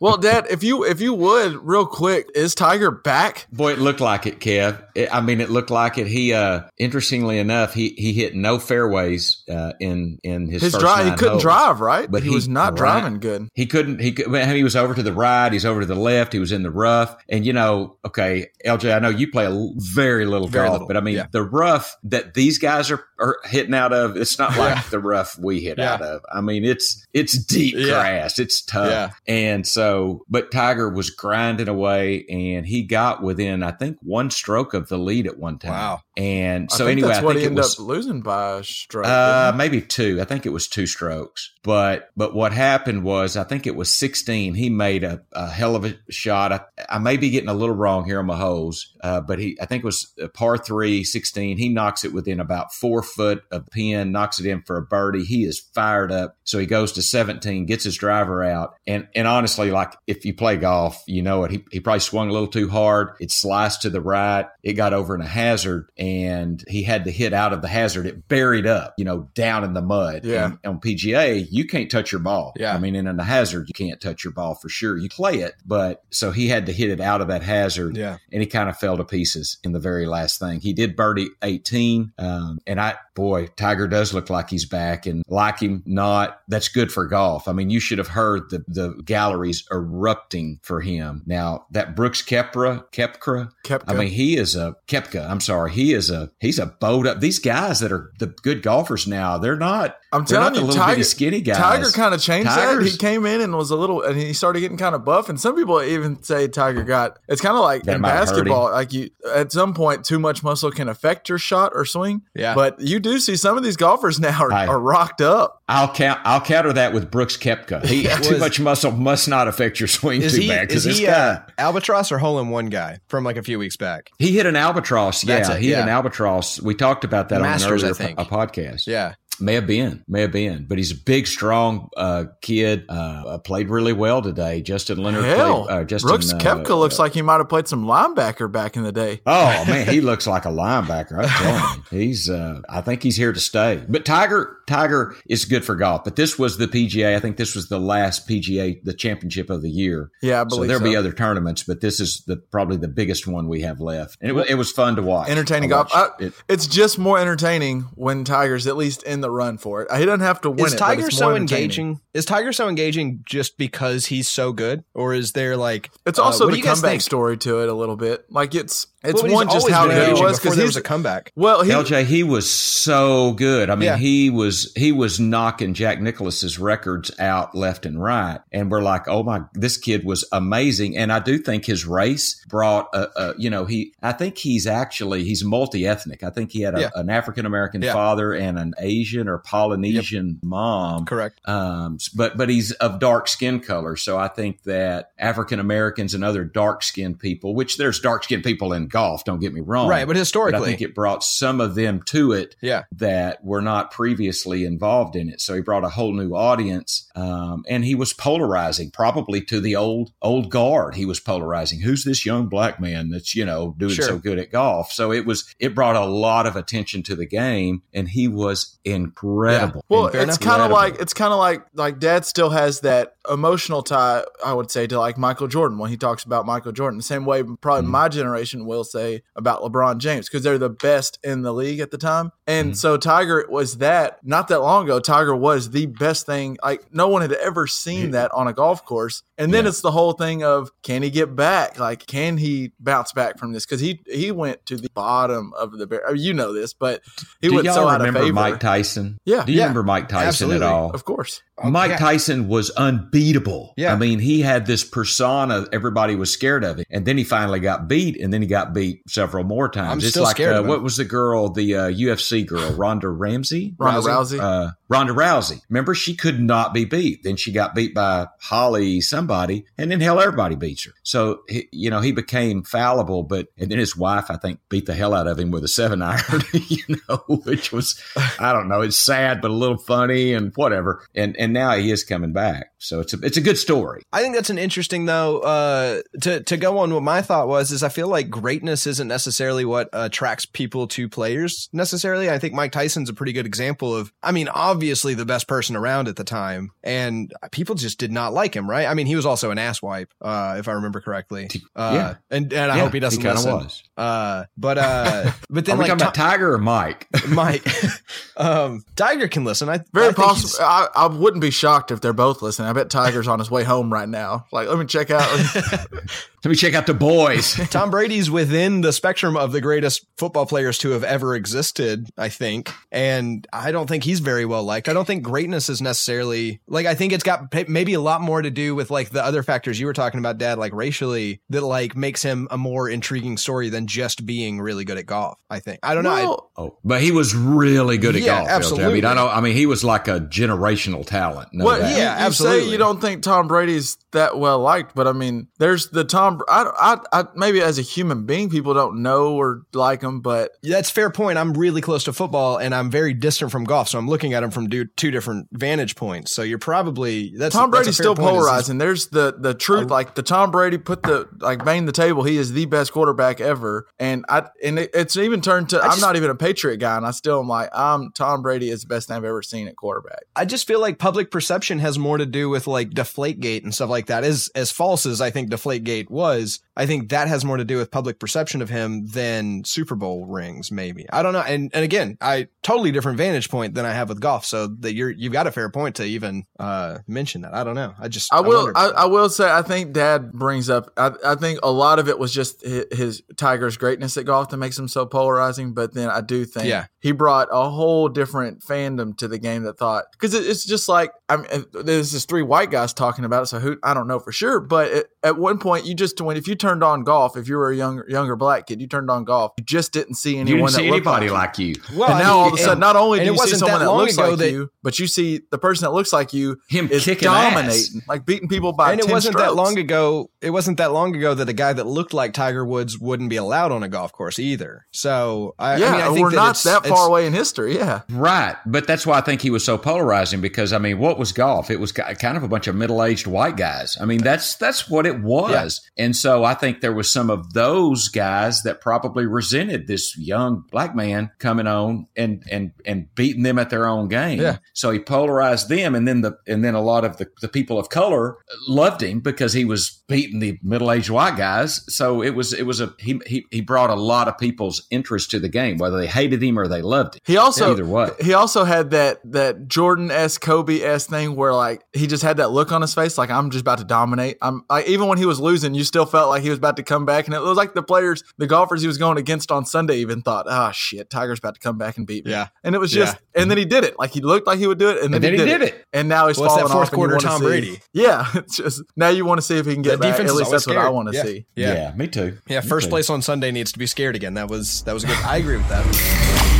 well, Dad, if you if you would real quick, is Tiger back? Boy, it looked like it, Kev. It, I mean, it looked like it. He, uh, interestingly enough, he he hit no fairways uh, in in his, His first drive, he couldn't holes. drive, right? But he, he- was not right. driving good. He couldn't. He could. I mean, he was over to the right. He's over to the left. He was in the rough. And you know, okay, LJ, I know you play a l- very little Very golf, little, but I mean, yeah. the rough that these guys are, are hitting out of, it's not like the rough we hit Yeah. out of. I mean, it's it's deep Yeah. grass. It's tough. Yeah. And so, but Tiger was grinding away, and he got within, I think, one stroke of the lead at one time. Wow. And so I think anyway, that's I what think he it ended was. up losing by a stroke. Uh, maybe two. I think it was two strokes. But but what happened was I think it was 16. He made a, a hell of a shot. I, I may be getting a little wrong here on my hose, uh, but he I think it was a par three 16. He knocks it within about four foot of the pin, knocks it in for a birdie. He is fired up. So he goes to 17, gets his driver out, and and honestly, like if you play golf, you know it. He he probably swung a little too hard. It sliced to the right. It got over in a hazard, and he had to hit out of the hazard. It buried up, you know, down in the mud. Yeah. And on PGA, you can't touch your ball. Yeah. I mean, in a hazard, you can't touch your ball for sure. You play it, but so he had to hit it out of that hazard yeah, and he kind of fell to pieces in the very last thing. He did birdie 18. Um, and I, boy, Tiger does look like he's back and like him not, that's good for golf. I mean, you should have heard the, the galleries erupting for him. Now that Brooks Kepra, Kepka, Koepka. I mean, he is a Kepka. I'm sorry. He is a, he's a bowed up. These guys that are the good golfers now, they're not, I'm they're telling you, Tiger, skinny guys. Tiger kind of changed that. He came in and was a little, and he started getting kind of buff. And some people even say Tiger got. It's kind of like That in basketball, like you at some point too much muscle can affect your shot or swing. Yeah. But you do see some of these golfers now are, Aye. are rocked up. I'll count. I'll counter that with Brooks Koepka. He too Was- much muscle must not affect your swing is too he bad is because this he guy uh, albatross or hole in one guy from like a few weeks back? he hit an albatross. That's yeah, it, he hit an albatross. We talked about that Masters, on an earlier po- a podcast. Yeah, May have been, may have been, but he's a big, strong uh, kid. Uh, played really well today. Justin Leonard Hell, played. Uh, Justin Brooks uh, Koepka looks like he might have played some linebacker back in the day. Oh man, he looks like a linebacker. I'm telling you, he's. Uh, I think he's here to stay. But Tiger, Tiger is good for golf. But this was the PGA. I think this was the last PGA, the championship of the year. Yeah, I So there'll so. be other tournaments, but this is the probably the biggest one we have left, and it, was it was fun to watch. entertaining golf. watched I- it. it's just more entertaining when Tiger's at least in the run for it. He doesn't have to win is it. but Tiger it's so more entertaining. engaging? Is Tiger so engaging just because he's so good, or is there like It's uh, also what do the comeback story to it a little bit. Like it's it's one just how good he was because there he's was a comeback. well he LJ, he was so good. I mean, Yeah. he was he was knocking Jack Nicklaus's records out left and right, and we're like, oh my, this kid was amazing. And I do think his race brought a, a you know, he I think he's actually he's multi ethnic. I think he had a, Yeah. an African American Yeah. father and an Asian or Polynesian mom. Correct. Um, but but he's of dark skin color, so I think that African Americans and other dark skinned people, which there's dark skinned people in golf, don't get me wrong, Right, but but I think it brought some of them to it yeah, that were not previously involved in it. So he brought a whole new audience, um, and he was polarizing, probably to the old old guard. He was polarizing. Who's this young black man that's you know doing Sure. so good at golf? So it was it brought a lot of attention to the game, and he was incredible. Well, Fair it's kind of like it's kind of like like Dad still has that emotional tie, I would say, to like Michael Jordan when he talks about Michael Jordan. The same way probably Mm-hmm. my generation will say about LeBron James because they're the best in the league at the time. And Mm-hmm. so Tiger was that not that long ago. Tiger was the best thing. Like no one had ever seen that on a golf course. And then Yeah. it's the whole thing of can he get back? Like can he bounce back from this? Because he he went to the bottom of the bear. You know this, but he Do went y'all so out of remember favor. Mike Tyson? Yeah. Do you Yeah. remember Mike Tyson Absolutely. at all? Of course. Mike. Tyson was unbeatable. Yeah. I mean, he had this persona. Everybody was scared of him. And then he finally got beat, and then he got beat several more times. I'm it's still like, scared uh, what was the girl, the uh, UFC girl, Ronda Ramsey? Ronda Rousey. Uh, Ronda Rousey. Remember, she could not be beat. Then she got beat by Holly somebody, and then hell, everybody beats her. So, you know, he became fallible, but, and then his wife, I think, beat the hell out of him with a seven iron, you know, which was, I don't know, it's sad, but a little funny and whatever. And, and now he is coming back. So it's a, it's a good story. I think that's an interesting though. Uh, to to go on what my thought was is I feel like greatness isn't necessarily what attracts people to players necessarily. I think Mike Tyson's a pretty good example of. I mean, obviously the best person around at the time, and people just did not like him, right? I mean, he was also an asswipe, uh, if I remember correctly. Uh, Yeah. and and I Yeah, hope he doesn't kinda listen. was. Uh, but uh, but Are then we like talking about Tiger or Mike? Mike, um, Tiger can listen. I Very I possible. I, I wouldn't be shocked if they're both listening. I bet Tiger's on his way home right now. Like, let me check out. Let me check out the boys. Tom Brady's within the spectrum of the greatest football players to have ever existed, I think. And I don't think he's very well liked. I don't think greatness is necessarily like, I think it's got maybe a lot more to do with like the other factors you were talking about, dad, like racially, that like makes him a more intriguing story than just being really good at golf. I think. I don't know. I- Oh, but he was really good at Yeah, golf. LJ. I absolutely. mean, I don't. I mean, he was like a generational talent. No Well, doubt. you, Yeah, you absolutely. say you don't think Tom Brady's that well liked, but I mean, there's the Tom. I, I, I maybe as a human being, people don't know or like him, but That's fair point. I'm really close to football and I'm very distant from golf. So I'm looking at him from do- two different vantage points. So you're probably, that's Tom Brady's fair still is polarizing. There's the the truth. Oh. like the Tom Brady put the like banged the table. He is the best quarterback ever, and I and it, it's even turned to. I'm not even a Patriot guy, and I still am like, I'm Tom Brady is the best thing I've ever seen at quarterback. I just feel like public perception has more to do with like Deflategate and stuff like that. As as false as I think Deflategate was, was I think that has more to do with public perception of him than Super Bowl rings. Maybe I don't know. And and again, I totally different vantage point than I have with golf. So that you're you've got a fair point to even uh mention that. I don't know. I just I will. I, I will say. I think Dad brings up. I, I think a lot of it was just his, his Tiger's greatness at golf that makes him so polarizing. But then I do think Yeah. he brought a whole different fandom to the game that thought because it, it's just like I mean, there's just three white guys talking about it. So who I don't know for sure, but it, at one point you just when if you turned on golf, if you were a younger younger black kid, you turned on golf, you just didn't see anyone you didn't see that looked anybody like like you. Well, and now all of a sudden, and- not only do you see someone that that, looks like that- you, but you see the person that looks like you Him is kicking ass. dominating, like beating people by. and it wasn't that long ago. It wasn't that long ago that a guy that looked like Tiger Woods wouldn't be allowed on a golf course either. So I, Yeah, I mean, I think we're that not it's- that it's- far away in history. Yeah, Right, but that's why I think he was so polarizing because I mean, what was golf? It was kind of a bunch of middle-aged white guys. I mean, that's that's what it was. And so I think there was some of those guys that probably resented this young black man coming on and and and beating them at their own game. Yeah. So he polarized them and then the and then a lot of the, the people of color loved him because he was beating the middle-aged white guys. So it was it was a he he, he brought a lot of people's interest to the game, whether they hated him or they loved him. he also Either way. he also had that that Jordan s Kobe s thing where like he just had that look on his face, like I'm just about to dominate. I'm like even when he was losing, you still felt like he was about to come back, and it was like the players, the golfers he was going against on Sunday, even thought, oh shit, Tiger's about to come back and beat me. Yeah. and it was just, and then he did it. Like he looked like he would do it, and then, then he, he did, did it. it. And now he's Well, it's that falling fourth off. and you quarter Tom see- Brady. Yeah, it's just now you want to see if he can get The back. defense At least always that's what I want to Yeah. see. Yeah. me too. Yeah, Me first too. place on Sunday needs to be scared again. That was that was good. I agree with that.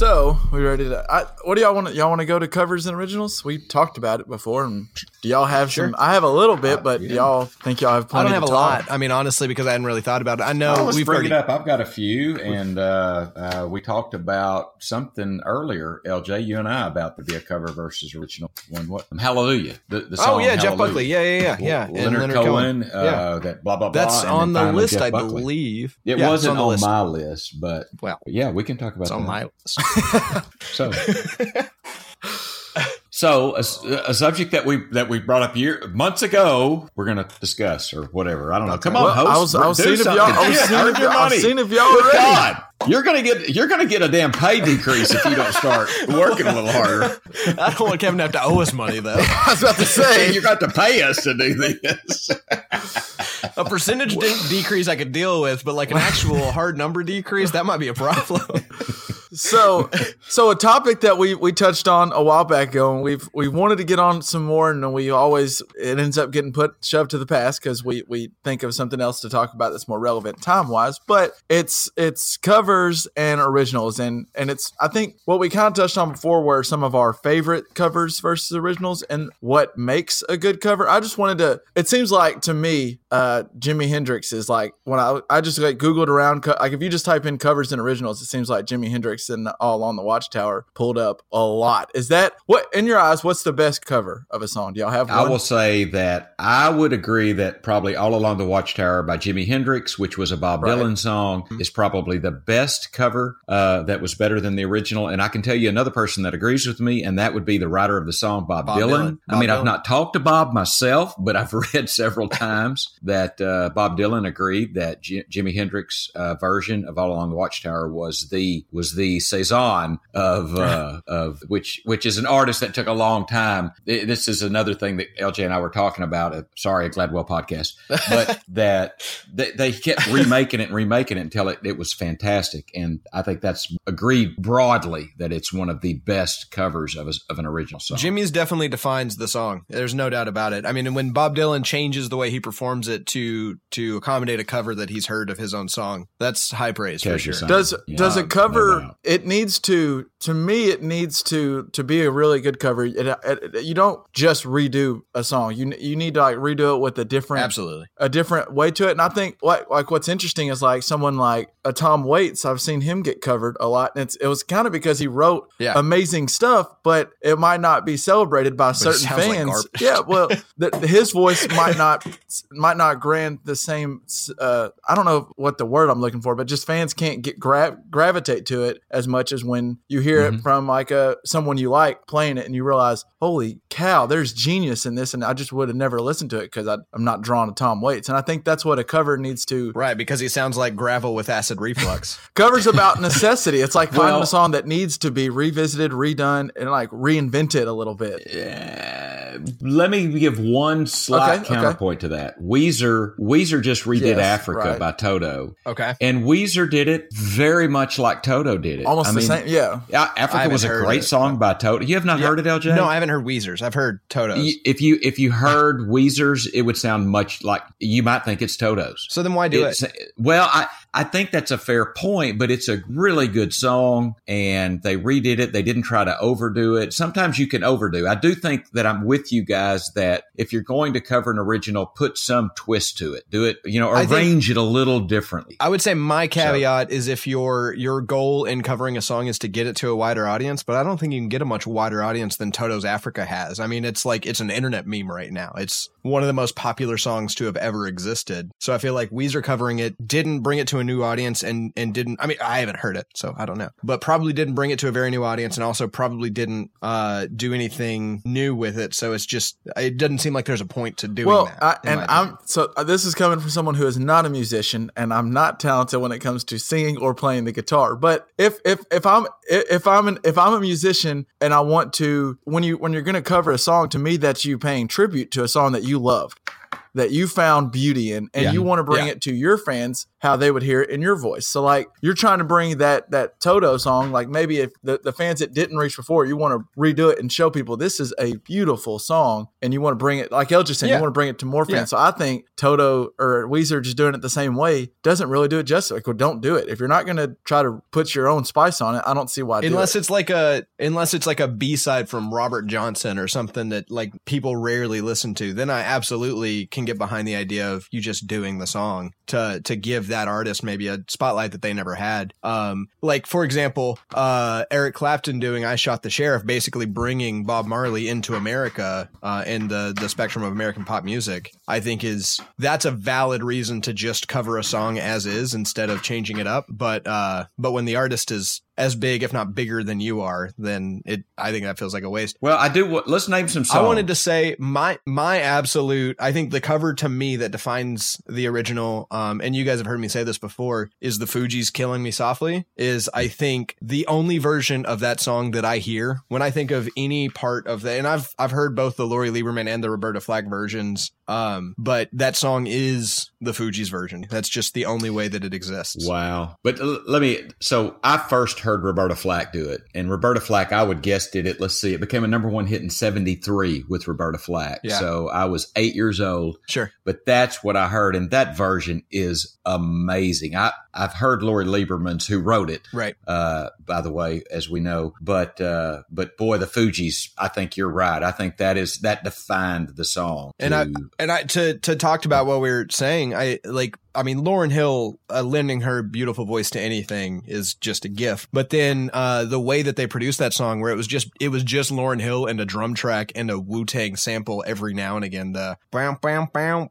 So we ready to? I, what do y'all want? to Y'all want to go to covers and originals? We talked about it before, and do y'all have some? I have a little bit, but do y'all think y'all have plenty. I don't have a talk? lot. I mean, honestly, because I hadn't really thought about it. I know Oh, let's we've bring already. it up. I've got a few, and uh, uh, we talked about something earlier, LJ, you and I, about the be a cover versus original one. What? Hallelujah. The, the Oh song yeah, Jeff Buckley. Yeah, yeah, yeah, yeah. And Leonard, Cohen. Uh, That blah blah blah. That's and then on the list, Jeff I Buckley. believe. It Yeah, wasn't on on, list. my list, but Well, yeah, we can talk about It's on that. my list. So, So a, a subject that we that we brought up year months ago, we're going to discuss or whatever. I don't know. Come on, host. I was, I was seeing if y'all, something. I was Yeah, seeing if y'all, I was money. seeing if y'all Good were. God, you're gonna get you're gonna get a damn pay decrease if you don't start working a little harder. I don't want Kevin to have to owe us money though. I was about to say, you're going to pay us to do this. A percentage de- decrease I could deal with, but like an actual hard number decrease, that might be a problem. so so a topic that we we touched on a while back ago and we've we wanted to get on some more and we always it ends up getting put shoved to the past because we we think of something else to talk about that's more relevant time wise but it's it's covers and originals and and it's i think what we kind of touched on before were some of our favorite covers versus originals and what makes a good cover. I just wanted to it seems like to me uh jimi hendrix is like when i i just like googled around like if you just type in covers and originals it seems like jimi hendrix and all along the watchtower pulled up a lot is that what in your eyes what's the best cover of a song do y'all have one I will say that I would agree that probably All Along the Watchtower by Jimi Hendrix, which was a Bob Right. Dylan song, is probably the best cover uh, that was better than the original. And I can tell you another person that agrees with me, and that would be the writer of the song, Bob, Bob Dylan. Dylan. I Bob mean, Dylan. I've not talked to Bob myself, but I've read several times that uh, Bob Dylan agreed that J- Jimi Hendrix uh, version of All Along the Watchtower was the was the saison of uh, of which which is an artist that took a long time. I- This is another thing that LJ and I were talking about. Uh, sorry, a Gladwell podcast, but that they, they kept remaking it and remaking it until it, it was fantastic. And I think that's agreed broadly that it's one of the best covers of a, of an original song. Jimi's definitely defines the song. There's no doubt about it. I mean, when Bob Dylan changes the way he performs it to to accommodate a cover that he's heard of his own song, that's high praise for sure. does Yeah, does a cover doubt. It needs to to me it needs to to be a really good cover. It, it- you don't just redo a song. You you need to like redo it with a different Absolutely. a different way to it. And i think like like what's interesting is like someone like a tom waits i've seen him get covered a lot. And it's it was kind of because he wrote Yeah. amazing stuff but it might not be celebrated by it certain sounds like fans. yeah well the, his voice might not might not grant the same uh i don't know what the word i'm looking for but just fans can't get gra- gravitate to it as much as when you hear Mm-hmm. it from like a someone you like playing it and you realize holy cow there's genius in this and i just would have never listened to it because i'm not drawn to tom waits and i think that's what a cover needs to Right, because he sounds like gravel with acid reflux. covers about necessity it's like finding Well- a song that needs to be revisited redone and like reinvented a little bit Uh, let me give one slight Okay, okay. counterpoint to that. Weezer, Weezer just redid Yes, Africa right. by Toto, Okay. and Weezer did it very much like Toto did it. almost I the mean, same yeah yeah, Africa was a great it. song by Toto. You have not heard it, LJ? No, I haven't heard Weezer's. I've heard Toto's. If you if you heard Weezer's, it would sound much like you might think it's Toto's. so then why do It's- it? Well, I, I think that's a fair point, but it's a really good song and they redid it. They didn't try to overdo it. Sometimes you can overdo. I do think that I'm with you guys that if you're going to cover an original, put some twist to it. Do it, you know, I think- arrange it a little differently. I would say my caveat is if your your goal in covering a song is to get it to a wider audience, but I don't think you can get a much wider audience than Toto's Africa has. I mean, it's like it's an internet meme right now. It's one of the most popular songs to have ever existed. So I feel like Weezer covering it didn't bring it to a new audience and and didn't I mean, I haven't heard it, so I don't know. But probably didn't bring it to a very new audience and also probably didn't uh do anything new with it. So it's just it doesn't seem like there's a point to doing well, that. I, and I'm so uh, this is coming from someone who is not a musician, and I'm not talented when it comes to singing or playing the guitar. But if if if I'm if I'm an, if I'm a musician and I want to when you when you're going to cover a song, to me that's you paying tribute to a song that you loved. That you found beauty in, and Yeah. you want to bring Yeah. it to your fans how they would hear it in your voice. So, like, you're trying to bring that that Toto song, like maybe if the, the fans that didn't reach before, you want to redo it and show people this is a beautiful song, and you want to bring it, like El just said, Yeah. you want to bring it to more fans. Yeah. So I think Toto or Weezer just doing it the same way doesn't really do it justice. Like, well, don't do it. If you're not going to try to put your own spice on it, I don't see why. unless do it. it's like a unless it's like a b-side from robert johnson or something that like people rarely listen to then i absolutely can get behind the idea of you just doing the song to to give that artist maybe a spotlight that they never had. Um like for example uh eric clapton doing i shot the sheriff basically bringing bob marley into america uh in the the spectrum of american pop music i think is that's a valid reason to just cover a song as is instead of changing it up. But uh but when the artist is as big, if not bigger than you are, then it I think that feels like a waste. Well, I do. Let's name some songs. I wanted to say my my absolute I think the cover to me that defines the original um and you guys have heard me say this before is the Fugees' killing me softly is I think the only version of that song that I hear when I think of any part of that and I've I've heard both the Lori Lieberman and the Roberta Flack versions um but that song is the Fugees' version that's just the only way that it exists Wow. But let me. So I first heard Roberta Flack do it, and Roberta Flack, I would guess, did it. Let's see, it became a number one hit in '73 with Roberta Flack. Yeah. So I was eight years old. sure But that's what I heard, and that version is amazing. I I've heard Lori Lieberman's, who wrote it, right uh, by the way, as we know. But uh, but boy, the Fugees, I think you're right. I think that is that defined the song. And I and I to to talk about what we were saying, I like I mean Lauryn Hill uh, lending her beautiful voice to anything is just a gift. But then uh the way that they produced that song where it was just it was just Lauryn Hill and a drum track and a Wu-Tang sample every now and again the bam bam bam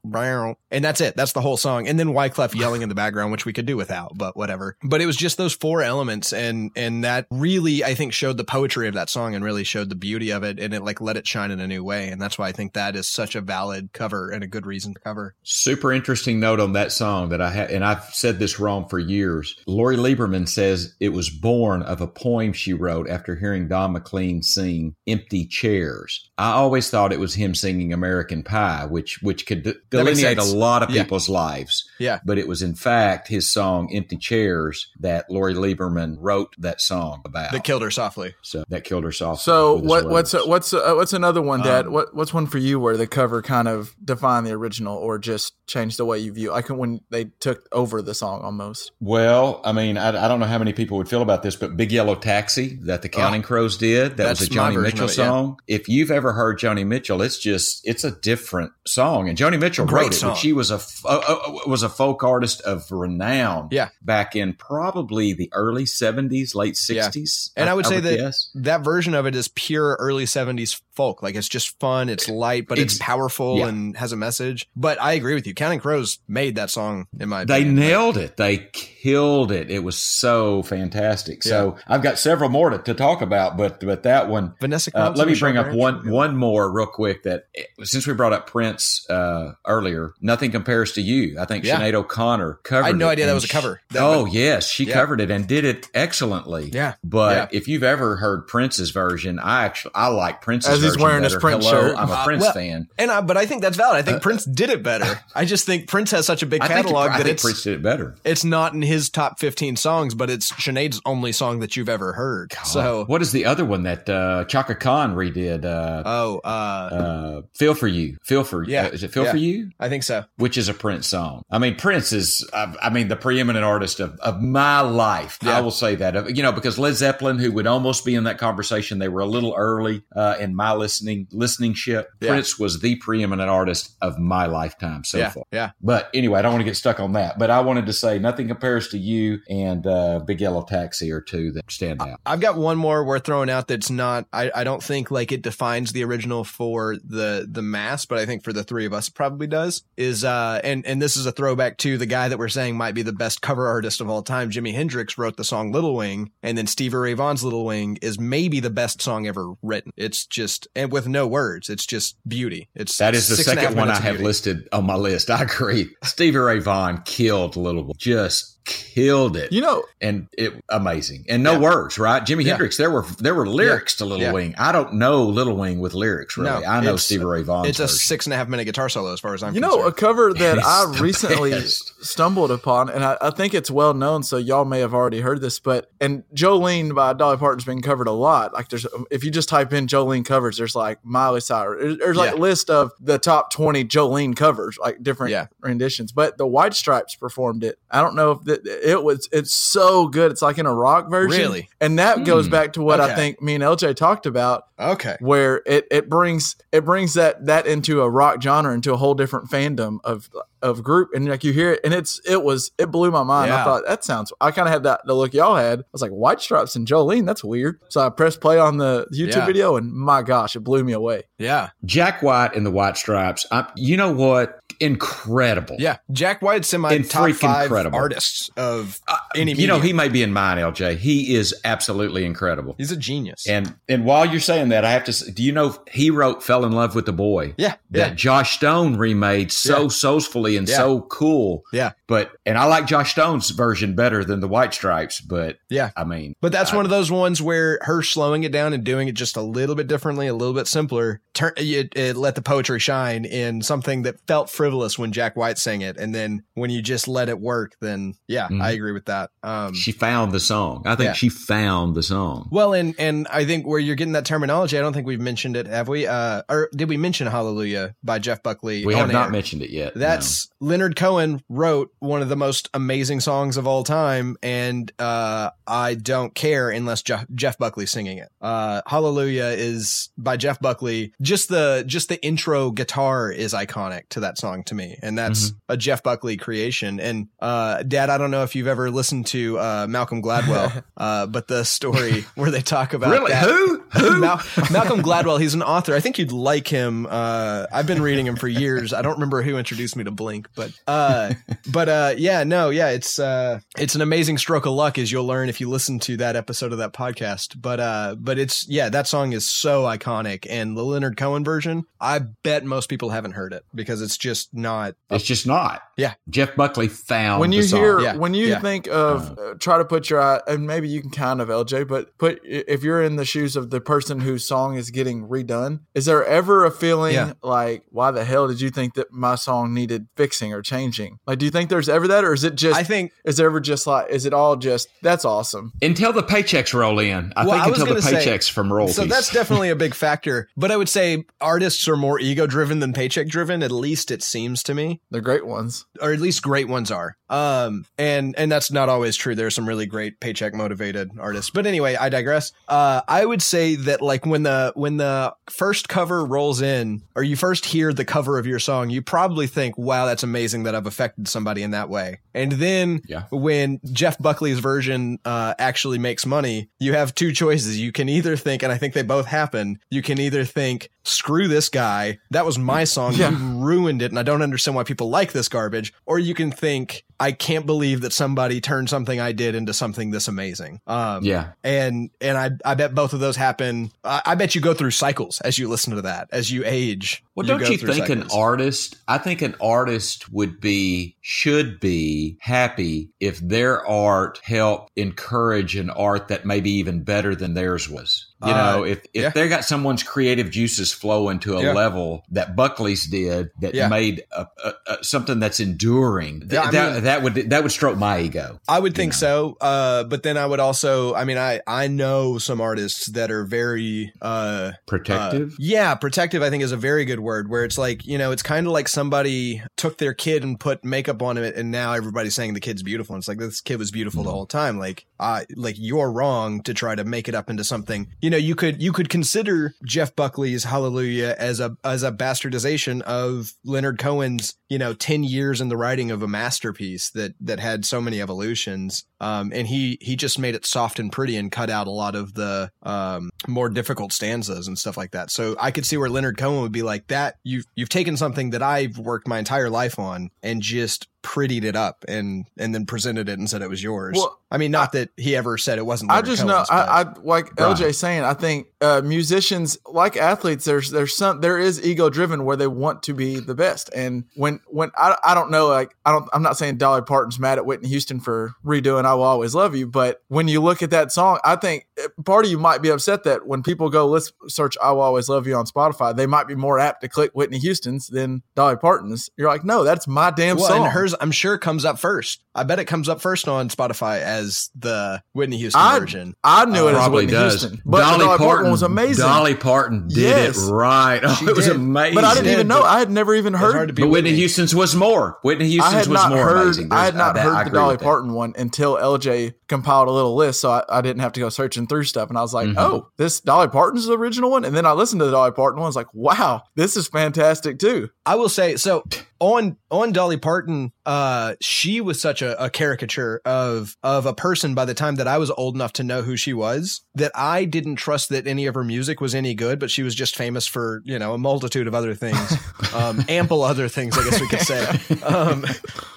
and that's it. That's the whole song. And then Wyclef yelling in the background which we could do without, but whatever. But it was just those four elements and and that really I think showed the poetry of that song and really showed the beauty of it and it like let it shine in a new way and that's why I think that is such a valid cover and a good reason to cover. Super interesting note on that song that I had, and I've said this wrong for years. Lori Lieberman says it was born of a poem she wrote after hearing Don McLean sing "Empty Chairs." I always thought it was him singing "American Pie," which which could de- That makes delineate a. lot of Yeah. people's lives. Yeah. But it was in fact his song "Empty Chairs" that Lori Lieberman wrote that song about. That killed her softly. so that killed her soft. So with what what's words. what's uh, what's another one, Dad? Um, what what's one for you where the cover kind of defined the original or just changed the way you view? I can when they took over the song almost. Well, I mean, I, I don't know how many people would feel about this, but Big Yellow Taxi that the Counting Crows did, that was Oh, a Joni Mitchell of it, yeah. song. If you've ever heard Joni Mitchell, it's just, it's a different song. And Joni Mitchell Great wrote it, song. but she was a, uh, uh, was a folk artist of renown Yeah. back in probably the early 70s, late 60s. And I would say that guess. that version of it is pure early 70s folk. Like it's just fun, it's light, but it's Ex- powerful yeah. and has a message. But I agree with you. Counting Crows made that song in my They nailed it. They killed it. It was so fantastic. So I've got several more to, to talk about, but but that one, Vanessa Uh, let me bring up Branch. one one more real quick. That eh, since we brought up Prince uh, earlier, nothing compares to you. I think Yeah. Sinead O'Connor covered. I had no idea that was a cover. That- oh yes, she Yeah. covered it and did it excellently. Yeah. But Yeah. if you've ever heard Prince's version, I actually I like Prince's As he's wearing his better. Prince Hello, shirt. I'm a Uh, Prince well, fan. And I, but I think that's valid. I think Uh, Prince did it better. I just think Prince has such a big I catalog I that think it's Prince did it better. it's not in his top 15 songs, but it's Sinead's only song that you've ever heard. So, what is the other one that uh, Chaka Khan redid? Uh, oh, uh, uh, "Feel for You." Feel for Yeah. uh, is it "Feel Yeah. for You"? I think so. which is a Prince song. I mean, Prince is, I, I mean, the preeminent artist of, of my life. Yeah. I will say that, Uh, you know, because Led Zeppelin, who would almost be in that conversation, they were a little early uh, in my listening listening ship. Yeah. Prince was the preeminent artist of my lifetime so yeah, far. yeah. But anyway, I don't want to get stuck on that. But I wanted to say nothing compares to you and uh, Big Yellow Taxi or two that stand out. I've got one more we're throwing out that's not I, I don't think like it defines the original for the the mass, but I think for the three of us it probably does. Is uh and and this is a throwback to the guy that we're saying might be the best cover artist of all time. Jimi Hendrix wrote the song Little Wing, and then Stevie Ray Vaughan's Little Wing is maybe the best song ever written. It's just and with no words, it's just beauty. It's That is the second one I have beauty. listed on my list. I agree. Stevie Ray Vaughan killed Little Boy. Just killed it. You know, and it amazing and no Yeah. words right jimi Yeah. hendrix there were there were lyrics to little Yeah. wing i don't know little wing with lyrics really No, i know it's- stevie ray Vaughan. It's a version. six and a half minute guitar solo as far as I'm you know a cover that It's I recently best. stumbled upon, and I, I think it's well known, so y'all may have already heard this. But and Jolene by Dolly Parton's been covered a lot. Like there's, if you just type in Jolene covers, there's like Miley Cyrus. There's, there's like Yeah. a list of the top 20 Jolene covers, like different Yeah. renditions. But the White Stripes performed it. I don't know if the, it was. It's so good. It's like in a rock version, Really? and that goes Hmm. back to what I think me and LJ talked about Okay. where it, it brings it brings that that into a rock genre into a whole different fandom of of group, and like you hear it, and it's it was it blew my mind. I thought that sounds. I kind of had that the look y'all had. I was like White Stripes and Jolene. That's weird. So I pressed play on the YouTube Yeah. video, and my gosh, it blew me away. Yeah. Jack White and the White Stripes. I, you know what? Incredible. Yeah. Jack White's in my and top five incredible. artists of uh, any You know, he may be in mine, LJ. He is absolutely incredible. He's a genius. And and while you're saying that, I have to. say, Do you know he wrote "Fell in Love with the Boy"? yeah. that Yeah. Joss Stone remade so Yeah. soulfully and Yeah. so cool. Yeah. But and I like Joss Stone's version better than the White Stripes. But Yeah. I mean, But that's I- one of those ones where her slowing it down and doing it just a little bit differently, a little bit simpler, turn it, it let the poetry shine in something that felt frivolous when Jack White sang it, and then when you just let it work, then yeah, Mhm. I agree with that. Um, she found the song. I think Yeah. she found the song. well, and and I think where you're getting that terminology, I don't think we've mentioned it, have we? Uh, or did we mention Hallelujah by Jeff Buckley? We have not mentioned it yet. no. That's Leonard Cohen wrote one of the most amazing songs of all time, and uh, I don't care unless Jeff, Jeff Buckley's singing it. Uh, Hallelujah is by Jeff Buckley. Just the just the intro guitar is iconic to that song to me, and that's a Jeff Buckley creation. And uh, Dad, I don't know if you've ever listened to uh, Malcolm Gladwell, uh, but the story where they talk about really that, who. Mal- Malcolm Gladwell, he's an author. I think you'd like him. Uh, I've been reading him for years. I don't remember who introduced me to Blink, but uh, but uh, yeah, no, yeah, it's uh, it's an amazing stroke of luck, as you'll learn if you listen to that episode of that podcast. But uh, but it's yeah, that song is so iconic, and the Leonard Cohen version, I bet most people haven't heard it because it's just not. it's just not. Yeah. Jeff Buckley found when the you song. hear Yeah, when you yeah. think of uh, try to put your eye and maybe you can kind of lj but put if you're in the shoes of the person whose song is getting redone is there ever a feeling Yeah. like why the hell did you think that my song needed fixing or changing like do you think there's ever that or is it just I think is there ever just like is it all just that's awesome until the paychecks roll in. I Well, think I until the gonna say- paychecks from royalties. So that's definitely a big factor. But I would say artists are more ego driven than paycheck driven. At least it seems to me. they're great ones or at least great ones are. Um, and and that's not always true. There are some really great paycheck motivated artists. But anyway, I digress. Uh, I would say that like when the when the first cover rolls in, or you first hear the cover of your song, you probably think, "Wow, that's amazing that I've affected somebody in that way." And then Yeah. when Jeff Buckley's version uh, actually makes money, you have two choices. You can either think, and I think they both happen. You can either think, "Screw this guy, that was my song, Yeah. you ruined it, and I don't understand why people like this garbage," or you can think, "I can't believe that somebody turned something I did into something this amazing." Um, yeah. and and I I bet both of those happen. I, I bet you go through cycles as you listen to that as you age. Well, don't you think an artist? I think an artist would be, should be happy if their art helped encourage an art that maybe even better than theirs was. You Uh, know, if if yeah. they got someone's creative juices flowing to a Yeah. level that Buckley's did, that Yeah. made a, a, a, something that's enduring, th- that mean- that would that would stroke my ego. I would think so. Uh, but then I would also, I mean, I, I know some artists that are very, uh, Protective. uh, yeah, protective, I think is a very good word where it's like, you know, it's kind of like somebody took their kid and put makeup on it and now everybody's saying the kid's beautiful. And it's like, this kid was beautiful the whole time. Like, I, like you're wrong to try to make it up into something, you know, you could, you could consider Jeff Buckley's Hallelujah as a, as a bastardization of Leonard Cohen's, you know, 10 years in the writing of a masterpiece that, that had so many evolutions. Um, and he, he just made it soft and pretty and cut out a lot of the, um, more difficult stanzas and stuff like that. So I could see where Leonard Cohen would be like that. You've, you've taken something that I've worked my entire life on and just prettied it up and, and then presented it and said it was yours. Well, I mean, not that he ever said it wasn't. I just Cohen's, know I, I like Right. LJ saying. I think uh, musicians, like athletes, there's there's some there is ego driven where they want to be the best. And when when I, I don't know like I don't I'm not saying Dolly Parton's mad at Whitney Houston for redoing "I Will Always Love You," but when you look at that song, I think uh, part of you might be upset that when people go let's search "I Will Always Love You" on Spotify, they might be more apt to click Whitney Houston's than Dolly Parton's. You're like, no, that's my damn well, song. And I'm sure, it comes up first. I bet it comes up first on Spotify as the Whitney Houston I, version. I knew it as Probably Whitney does. Houston, but Dolly, Parton, was amazing. Dolly Parton did Yes. it right. Oh, She it was did. amazing. But I didn't did, even know. I had never even It's hard heard. to be But Whitney Whitney. Houston's was more. Whitney I Houston's was more heard. amazing. I had not I- I heard the Dolly with that. Parton one until LJ compiled a little list, so I, I didn't have to go searching through stuff. And I was like, Mhm. oh, this Dolly Parton's the original one. And then I listened to the Dolly Parton one. I was like, wow, this is fantastic too. I will say so on on Dolly Parton, uh, she was such a, a caricature of of a person by the time that I was old enough to know who she was that I didn't trust that any of her music was any good, but she was just famous for, you know, a multitude of other things. um, ample other things, I guess we could say. Um,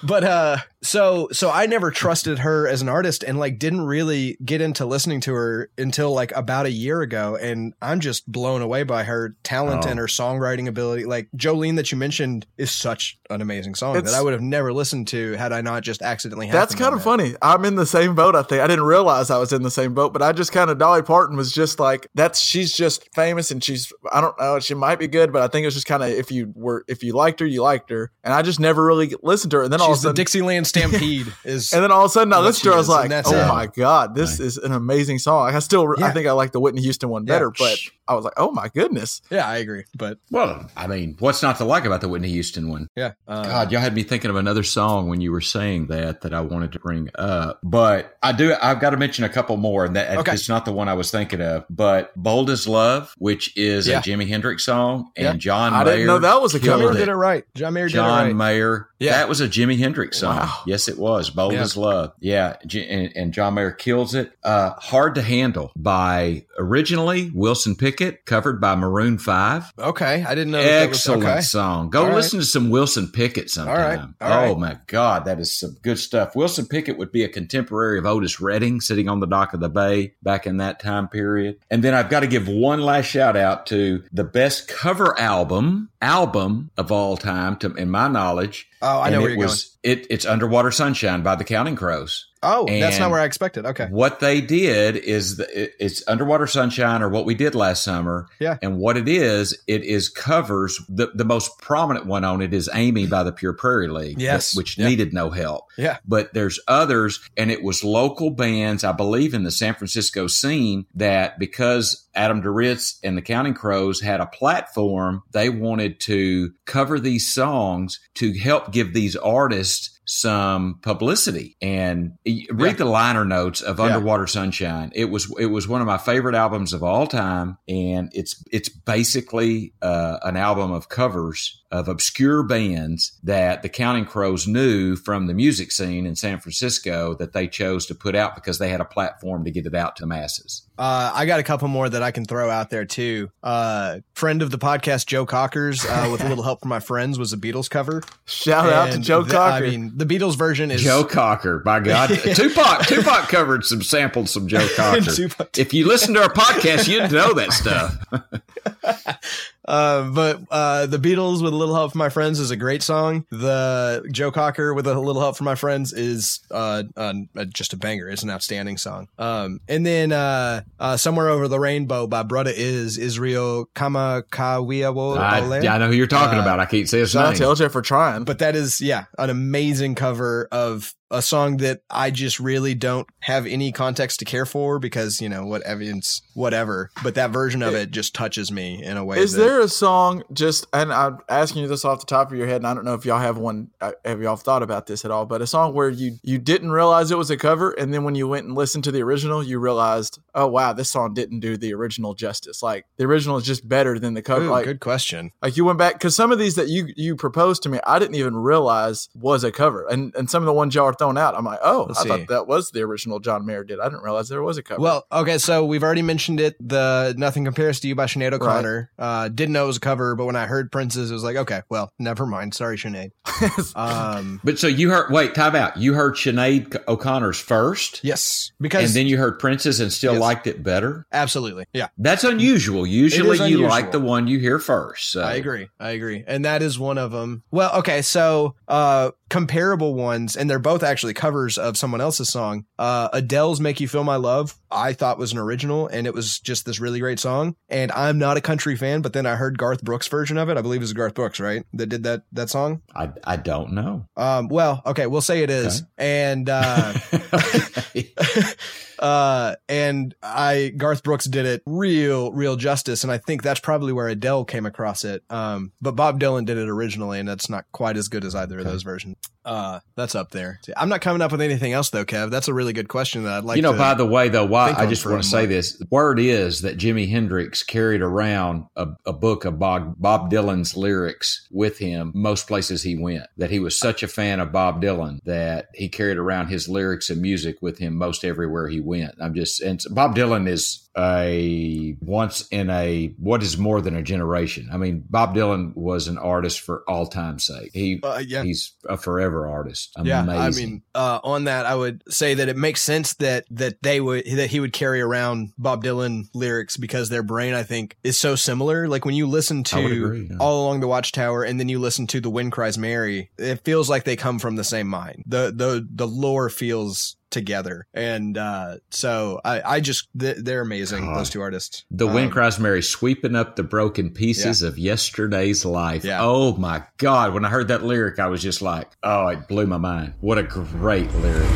but uh so so I never trusted her as an artist and like didn't really get into listening to her until like about a year ago and I'm just blown away by her talent Oh. and her songwriting ability. Like Jolene that you mentioned is such an amazing song It's- that I would have never listened to had I not just accidentally That's kind of that. funny. I'm in the same boat. I think I didn't realize I was in the same boat, but I just kind of Dolly Parton was just like that's. She's just famous, and she's I don't know. She might be good, but I think it was just kind of if you were if you liked her, you liked her, and I just never really listened to her. And then all of a sudden, the Dixieland Stampede is and then all of a sudden I what listened to her. I was like, oh it. my god, this is an amazing song. I still I think I like the Whitney Houston one Yeah. better, but I was like, oh my goodness. Yeah, I agree. But Well, I mean, what's not to like about the Whitney Houston one? yeah. Uh, God, y'all had me thinking of another song when you were saying that that I wanted to bring up. But I do. I've got to mention a couple more, and that Okay. it's not the one I was thinking of. But "Bold as Love," which is Yeah. a Jimi Hendrix song, and Yeah. John I Mayer didn't know that was a killed John Mayer cover. did it right. John Mayer did it John right. Mayer. Yeah. That was a Jimi Hendrix song. Wow. Yes, it was. Bold Yeah. as Love. Yeah. And, and John Mayer kills it. Uh, Hard to Handle by originally Wilson Pickett, covered by Maroon 5. Okay, I didn't know. That that was, Excellent okay. song. Go All right. listen to some Wilson Pickett sometime. right. All oh right. my God, that is some good stuff. Wilson Pickett would be a contemporary of Otis Redding, sitting on the dock of the bay back in that time period. And then I've got to give one last shout out to the best cover album album of all time, to in my knowledge. Oh, I And know where it you're was, It, it's Underwater Sunshine by the Counting Crows. Oh, that's not where I expected. Okay. What they did is the, it's Underwater Sunshine or what we did last summer. Yeah. And what it is, it is covers the, the most prominent one on it is Amy by the Pure Prairie League. Yes. Which Yeah. needed no help. Yeah. But there's others, and it was local bands, I believe, in the San Francisco scene that because Adam Duritz and the Counting Crows had a platform, they wanted to cover these songs to help give these artists some publicity and read Yeah. the liner notes of Yeah. Underwater Sunshine. It was it was one of my favorite albums of all time, and it's it's basically uh, an album of covers of obscure bands that the Counting Crows knew from the music scene in San Francisco that they chose to put out because they had a platform to get it out to the masses. Uh, I got a couple more that I can throw out there too. Uh, friend of the podcast, Joe Cockers, uh, with a little help from my friends, was a Beatles cover. Shout out to Joe the- Cocker. I mean, the Beatles version is Joe Cocker, by God, Tupac Tupac covered some sampled some Joe Cocker. Tupac- if you listen to our podcast, you'd know that stuff. Uh, but uh, the Beatles with a little help from my friends is a great song. The Joe Cocker with a little help from my friends is uh, uh, just a banger. It's an outstanding song. Um, and then uh, uh, somewhere over the rainbow by Brudda is Israel Kamakawiawo. I, yeah, I know who you're talking Uh, about. I can't say his Shout out name. to LJ for trying. But that is, yeah, an amazing cover of a song that I just really don't have any context to care for because, you know, what evidence, whatever. But that version of it just touches me in a way. Is that, there a song just and I'm asking you this off the top of your head and I don't know if y'all have one uh, have y'all thought about this at all but a song where you you didn't realize it was a cover and then when you went and listened to the original you realized oh wow this song didn't do the original justice like the original is just better than the cover Ooh, like good question. like you went back because some of these that you you proposed to me I didn't even realize was a cover and and some of the ones y'all are throwing out I'm like oh Let's I see. thought that was the original John Mayer did I didn't realize there was a cover Well, okay, so we've already mentioned it. The Nothing Compares to You by Sinead O'Connor. Uh, didn't know it was a cover, but when I heard Prince's, it was like, okay, well, never mind. Sorry, Sinead. Um, But so you heard, wait, time out. You heard Sinead O'Connor's first, yes, because and then you heard Prince's and still Yes. liked it better. absolutely, yeah, That's unusual. Usually you unusual. like the one you hear first. So. I agree. I agree. And that is one of them. Well, okay. So, uh, comparable ones, and they're both actually covers of someone else's song. Uh, Adele's Make You Feel My Love, I thought was an original, and it was just this really great song. And I'm not a country fan, but then I heard Garth Brooks' version of it. I believe it was Garth Brooks, right? That did that, that song. I, I don't know. Um, well, okay, we'll say it is. And, uh, uh, and I Garth Brooks did it real, real justice, and I think that's probably where Adele came across it. Um, but Bob Dylan did it originally, and that's not quite as good as either of those versions. Uh, that's up there. I'm not coming up with anything else though, Kev. That's a really good question that I'd like. You know, by the way, though, why I just want to say this: word is that Jimi Hendrix carried around a, a book of Bob, Bob Dylan's lyrics with him most places he went. That he was such a fan of Bob Dylan that he carried around his lyrics and music with him most everywhere he went. I'm just and Bob Dylan is a once in a what is more than a generation. I mean, Bob Dylan was an artist for all time's sake. He Uh, yeah. he's a forever artist. Yeah, I mean, uh, on that, I would say that it makes sense that that they would that he would carry around Bob Dylan lyrics because their brain, I think, is so similar. Like when you listen to agree, yeah. All Along the Watchtower and then you listen to The Wind Cries Mary, it feels like they come from the same mind. The the the lore feels together, and uh, so I I just th- they're amazing. God. Those two artists. The Wind Um, Cries Mary sweeping up the broken pieces of yesterday's life. Yeah. Oh my God. When I heard that lyric, I was just like, oh, it blew my mind. What a great lyric.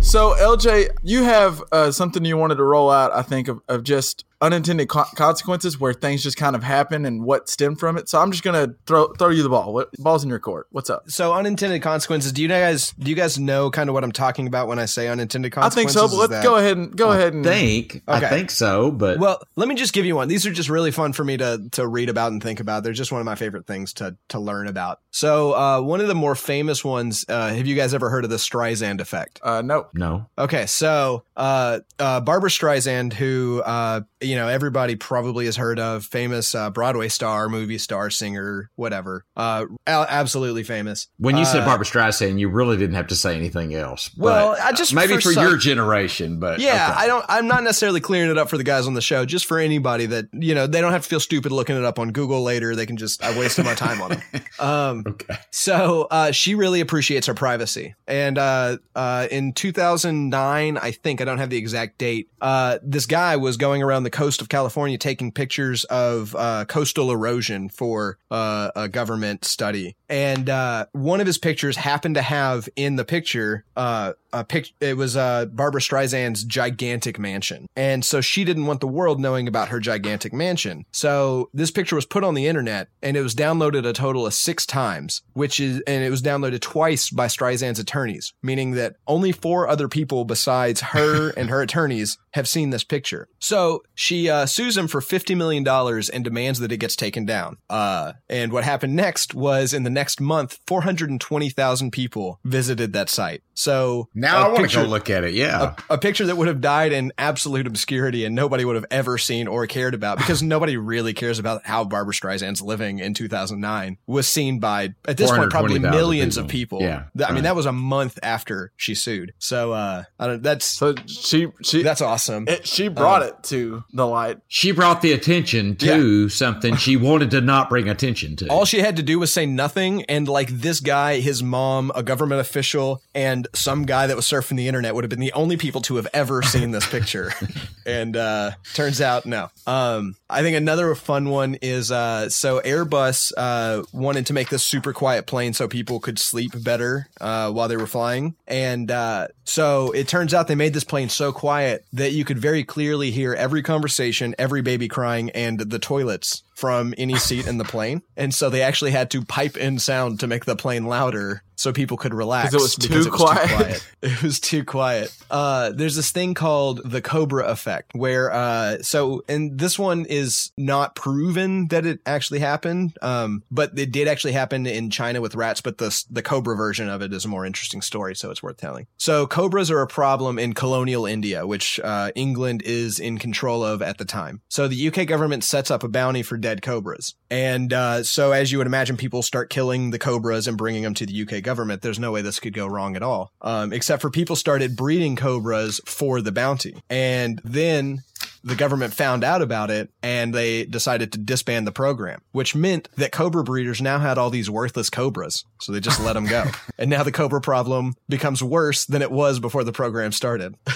So, LJ, you have uh, something you wanted to roll out, I think, of, of just unintended co- consequences where things just kind of happen and what stemmed from it. So, I'm just going to throw throw you the ball. What, ball's in your court. What's up? So unintended consequences. Do you guys do you guys know kind of what I'm talking about when I say unintended consequences? I think so, but let's that- go ahead and go ahead and think. I think so, but Well, let me just give you one. These are just really fun for me to to read about and think about. They're just one of my favorite things to to learn about. So, uh, one of the more famous ones. Uh, have you guys ever heard of the Streisand effect? Uh, no. no. Okay, so uh, uh, Barbra Streisand, who uh, you know everybody probably has heard of, famous uh, Broadway star, movie star, singer, whatever, uh, a- absolutely famous. When you said Uh, Barbra Streisand, you really didn't have to say anything else. Well, I just- uh, maybe for for, some- your generation, but Yeah, okay. I don't. I'm not necessarily clearing it up for the guys on the show. Just for anybody that you know, they don't have to feel stupid looking it up on Google later. They can just I wasted my time on it. Um, Okay. so uh, she really appreciates her privacy, and uh, uh, in 2009, I think I don't have the exact date. Uh, this guy was going around the coast of California taking pictures of uh, coastal erosion for uh, a government study, and uh, one of his pictures happened to have in the picture uh, a pic. It was uh, Barbra Streisand's gigantic mansion, and so she didn't want the world knowing about her gigantic mansion. So this picture was put on the internet, and it was downloaded a total of six times, which is, and it was downloaded twice by Streisand's attorneys, meaning that only four other people besides her and her attorneys have seen this picture. So she uh, sues him for fifty million dollars and demands that it gets taken down. Uh, and what happened next was in the next month, four hundred and twenty thousand people visited that site. So Now I want to go look at it. Yeah. a, a picture that would have died in absolute obscurity and nobody would have ever seen or cared about because nobody really cares about how Barbra Streisand's living in 2009 was seen by at this point probably 420,000 millions of people. people. Yeah, I mean right. that was a month after she sued. So uh I don't that's So she she that's awesome. It, she brought Um, it to the light. she brought the attention to something she wanted to not bring attention to. All she had to do was say nothing, and like this guy, his mom, a government official, and some guy that was surfing the internet would have been the only people to have ever seen this picture. and uh, turns out, no. Um, I think another fun one is uh, so Airbus uh, wanted to make this super quiet plane so people could sleep better uh, while they were flying, and uh, so it turns out they made this plane so quiet that you could very clearly hear every conversation, every baby crying, and the toilets from any seat in the plane. And so they actually had to pipe in sound to make the plane louder so people could relax. it was too quiet. quiet. It was too quiet. Uh, there's this thing called the Cobra effect where, uh, so, and this one is not proven that it actually happened. Um, but it did actually happen in China with rats, but the, the Cobra version of it is a more interesting story. So it's worth telling. So cobras are a problem in colonial India, which, uh, England is in control of at the time. So the UK government sets up a bounty for dead cobras. And, uh, so as you would imagine, people start killing the cobras and bringing them to the UK government. There's no way this could go wrong at all. Um, except for people started breeding cobras for the bounty. And then the government found out about it and they decided to disband the program, which meant that cobra breeders now had all these worthless cobras. So they just let them go. and now the cobra problem becomes worse than it was before the program started.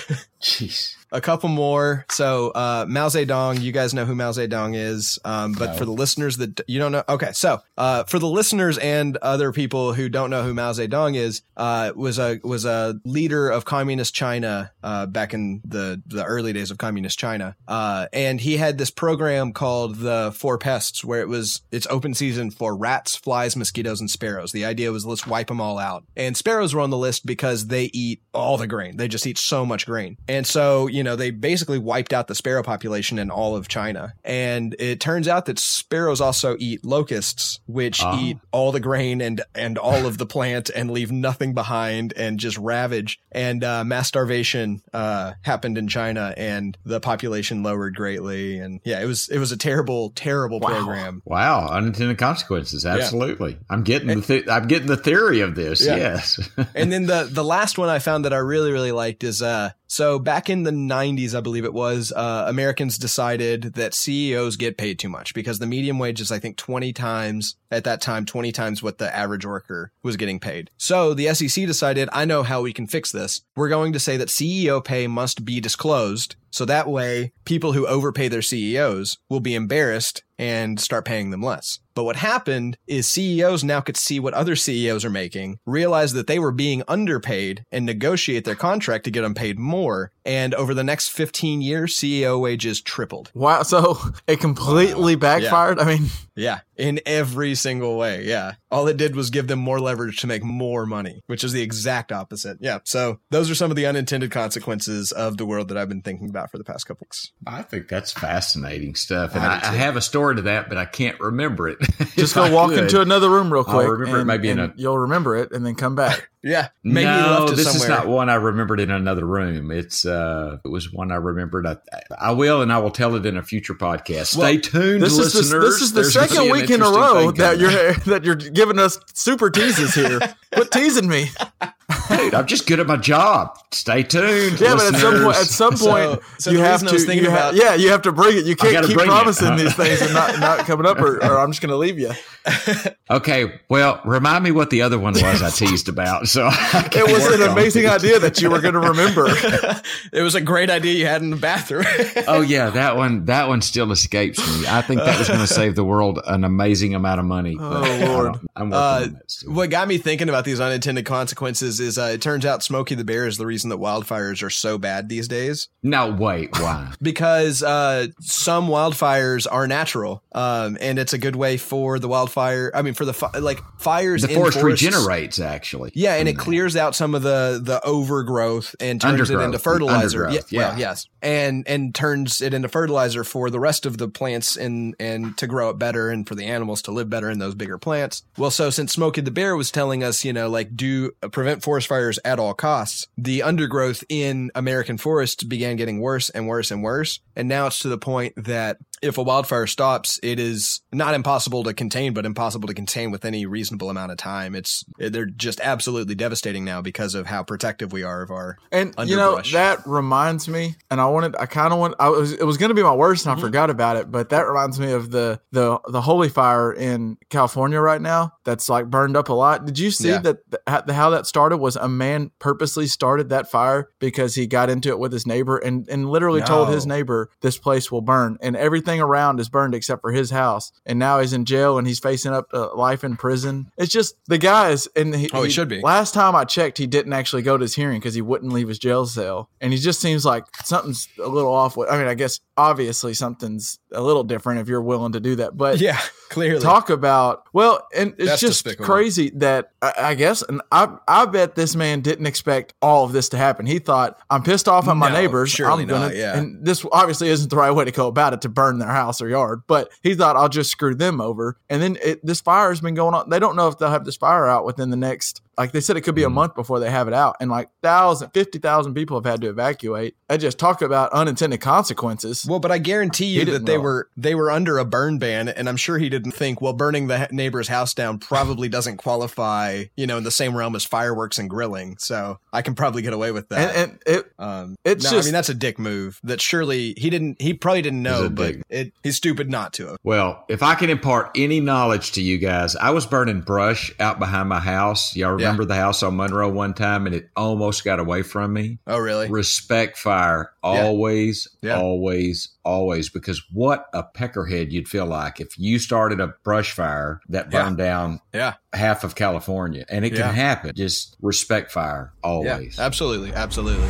Jeez. A couple more. So, uh, Mao Zedong, you guys know who Mao Zedong is. Um, but for the listeners that you don't know, okay. So, uh, for the listeners and other people who don't know who Mao Zedong is, uh, was a, was a leader of communist China, uh, back in the, the early days of communist China. Uh, and he had this program called the Four Pests, where it was it's open season for rats, flies, mosquitoes, and sparrows. The idea was let's wipe them all out. And sparrows were on the list because they eat all the grain. They just eat so much grain. And so you know they basically wiped out the sparrow population in all of China. And it turns out that sparrows also eat locusts, which Oh. eat all the grain and and all of the plant and leave nothing behind and just ravage. And uh, mass starvation uh, happened in China, and the population lowered greatly. And yeah, it was it was a terrible, terrible program. Wow, unintended consequences. Absolutely. I'm getting the th- I'm getting the theory of this. Yeah. Yes. and then the the last one I found that I really really liked is uh so back in the 90s I believe it was uh Americans decided that CEOs get paid too much because the medium wage is I think 20 times at that time 20 times what the average worker was getting paid. So the SEC decided I know how we can fix this. We're going to say that CEO pay must be disclosed so that way people who overpay their CEOs will be embarrassed and start paying them less. But what happened is CEOs now could see what other CEOs are making, realize that they were being underpaid, and negotiate their contract to get them paid more. And over the next 15 years, CEO wages tripled. Wow. So it completely backfired. I mean, Yeah, in every single way. Yeah. All it did was give them more leverage to make more money, which is the exact opposite. Yeah. So those are some of the unintended consequences of the world that I've been thinking about for the past couple weeks. I think that's fascinating stuff. And I I, I, have a story to that, but I can't remember it. just go I walk could. into another room real I'll quick. remember it and, maybe in a- you'll remember it and then come back. Yeah. Maybe no, left it this somewhere. is not one I remembered in another room. It's uh, it was one I remembered. I, I will, and I will tell it in a future podcast. Stay Well, tuned, This is the, this is the There's second week in a row that you're that you're giving us super teases here. Quit teasing me. Dude, I'm just good at my job. Stay tuned. Yeah, but at some point, at some point, so you have to. was thinking you ha- yeah, you have to bring it. You can't keep bring it. promising these things and not not coming up, or, or I'm just going to leave you. Okay, well, remind me what the other one was I teased about. So It was an amazing it. idea that you were going to remember. it was a great idea you had in the bathroom. Oh yeah, that one that one still escapes me. I think that was going to save the world an amazing amount of money. Oh, Lord. I'm working Uh, on that still. what got me thinking about these unintended consequences is uh, it turns out Smokey the Bear is the reason that wildfires are so bad these days. Now, wait, why? because uh, some wildfires are natural, um, and it's a good way for the wildfire. I mean, for the fi- like fires. The in forest forests- regenerates actually. Yeah, and it Mm. clears out some of the the overgrowth and turns it into fertilizer. undergrowth, yeah, well, yeah. yes, and and turns it into fertilizer for the rest of the plants and and to grow it better and for the animals to live better in those bigger plants. Well, so since Smokey the Bear was telling us, you know, like do prevent forest fires at all costs, the undergrowth in American forests began getting worse and worse and worse, and now it's to the point that if a wildfire stops, it is not impossible to contain, but impossible to contain with any reasonable amount of time. It's they're just absolutely devastating now because of how protective we are of our. And you know that reminds me, and I wanted, I kind of want, I was, it was going to be my worst, and I mm-hmm. forgot about it. But that reminds me of the the the holy fire in California right now. That's like burned up a lot. Did you see Yeah. that th- how, how that started? Was a man purposely started that fire because he got into it with his neighbor and and literally told his neighbor this place will burn, and everything around is burned except for his house. And now he's in jail and he's facing up to life in prison. It's just the guys, and he, Oh, he should be. Last time I checked, he didn't actually go to his hearing because he wouldn't leave his jail cell, and he just seems like something's a little off. With I mean, I guess obviously something's a little different if you're willing to do that, but Yeah, clearly. talk about well, and it's That's just despicable. crazy that I, I guess, and I I bet this man didn't expect all of this to happen. He thought I'm pissed off at my No, neighbors. surely I'm gonna, not, yeah. and this obviously isn't the right way to go about it to burn their house or yard, but he thought I'll just screw them over. And then it, this fire has been going on. They don't know if they'll have this fire out within the next. Like they said, it could be a month before they have it out, and like thousand, fifty thousand people have had to evacuate. I just talk about unintended consequences. Well, but I guarantee you that they know. were they were under a burn ban, and I'm sure he didn't think, well, burning the neighbor's house down probably doesn't qualify, you know, in the same realm as fireworks and grilling. So I can probably get away with that. and, and it um, it's no, I mean that's a dick move. That surely he didn't. He probably didn't know, a but it, he's stupid not to have. Well, if I can impart any knowledge to you guys, I was burning brush out behind my house. Y'all remember the house on Monroe one time and it almost got away from me? Oh, really? Respect fire. Always, Yeah. always, always. Because what a peckerhead you'd feel like if you started a brush fire that Yeah. burned down Yeah, half of California. And it Yeah. can happen. Just respect fire. yeah, Always. absolutely, absolutely.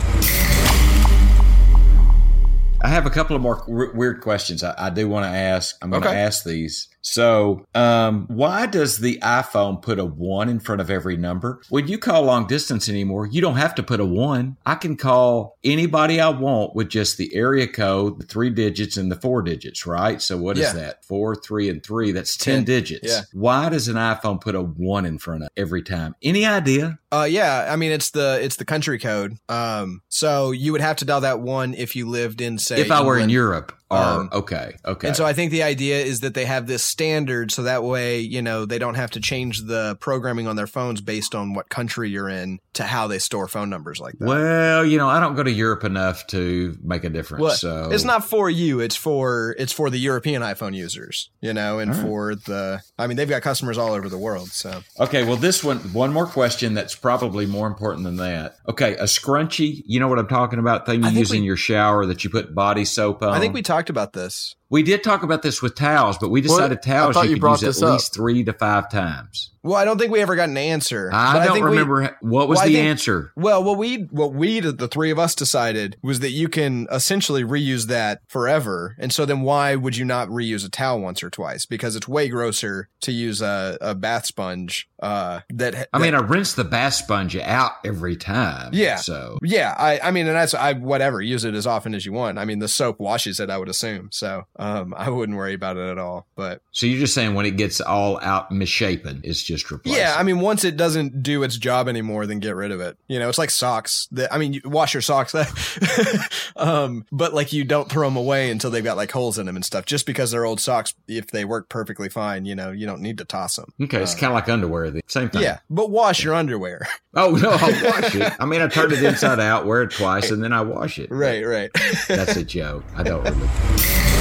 I have a couple of more weird questions I, I do want to ask. I'm going to ask these. So, um, why does the iPhone put a one in front of every number? When you call long distance anymore, you don't have to put a one. I can call anybody I want with just the area code, the three digits, and the four digits, right? So, what is Yeah. that? Four, three, and three. That's 10, Ten. digits. Yeah. Why does an iPhone put a one in front of every time? Any idea? Uh, yeah, I mean it's the it's the country code. Um, so you would have to dial that one if you lived in say if I were in Europe, or Um, okay, okay. And so I think the idea is that they have this standard so that way, you know, they don't have to change the programming on their phones based on what country you're in to how they store phone numbers like that. well, you know, I don't go to Europe enough to make a difference. Well, so it's not for you, it's for it's for the European iPhone users, you know, and right. for the I mean they've got customers all over the world, so Okay, well, this one, one more question that's probably more important than that. Okay, a scrunchie, you know what I'm talking about? Thing you use in your shower that you put body soap on. I think we talked about this. We did talk about this with towels, but we decided I towels you, you could use at up. least three to five times. Well, I don't think we ever got an answer. I don't think we- remember what was Well, the think- answer. Well, what we what we the three of us decided was that you can essentially reuse that forever, and so then why would you not reuse a towel once or twice? Because it's way grosser to use a, a bath sponge. Uh, that I mean, I rinse the bath sponge out every time. Yeah. So yeah, I I mean, and that's I whatever use it as often as you want. I mean, the soap washes it, I would assume. So um, I wouldn't worry about it at all. But so you're just saying when it gets all out misshapen, it's just replaced. yeah, I mean, once it doesn't do its job anymore, then get rid of it. You know, it's like socks. That I mean, you wash your socks, um, but like you don't throw them away until they've got like holes in them and stuff. Just because they're old socks, if they work perfectly fine, you know, you don't need to toss them. okay, it's kind of like underwear. The same thing. Yeah, but wash your underwear. Oh no, I'll wash it. I mean, I turn it inside out, wear it twice, and then I wash it. right, right. That's a joke. I don't really.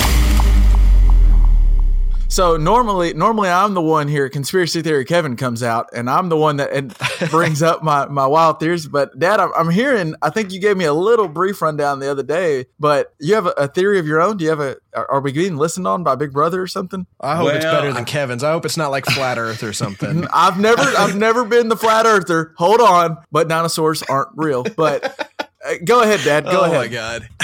So normally, normally I'm the one here. Conspiracy theory Kevin comes out, and I'm the one that and brings up my my wild theories. But Dad, I'm, I'm hearing. I think you gave me a little brief rundown the other day. But you have a, a theory of your own. Do you have a? Are are we getting listened on by Big Brother or something? I hope it's better than Kevin's. I hope it's not like flat Earth or something. I've never, I've never been the flat earther. Hold on, but dinosaurs aren't real. But go ahead, Dad. Go oh ahead. my god.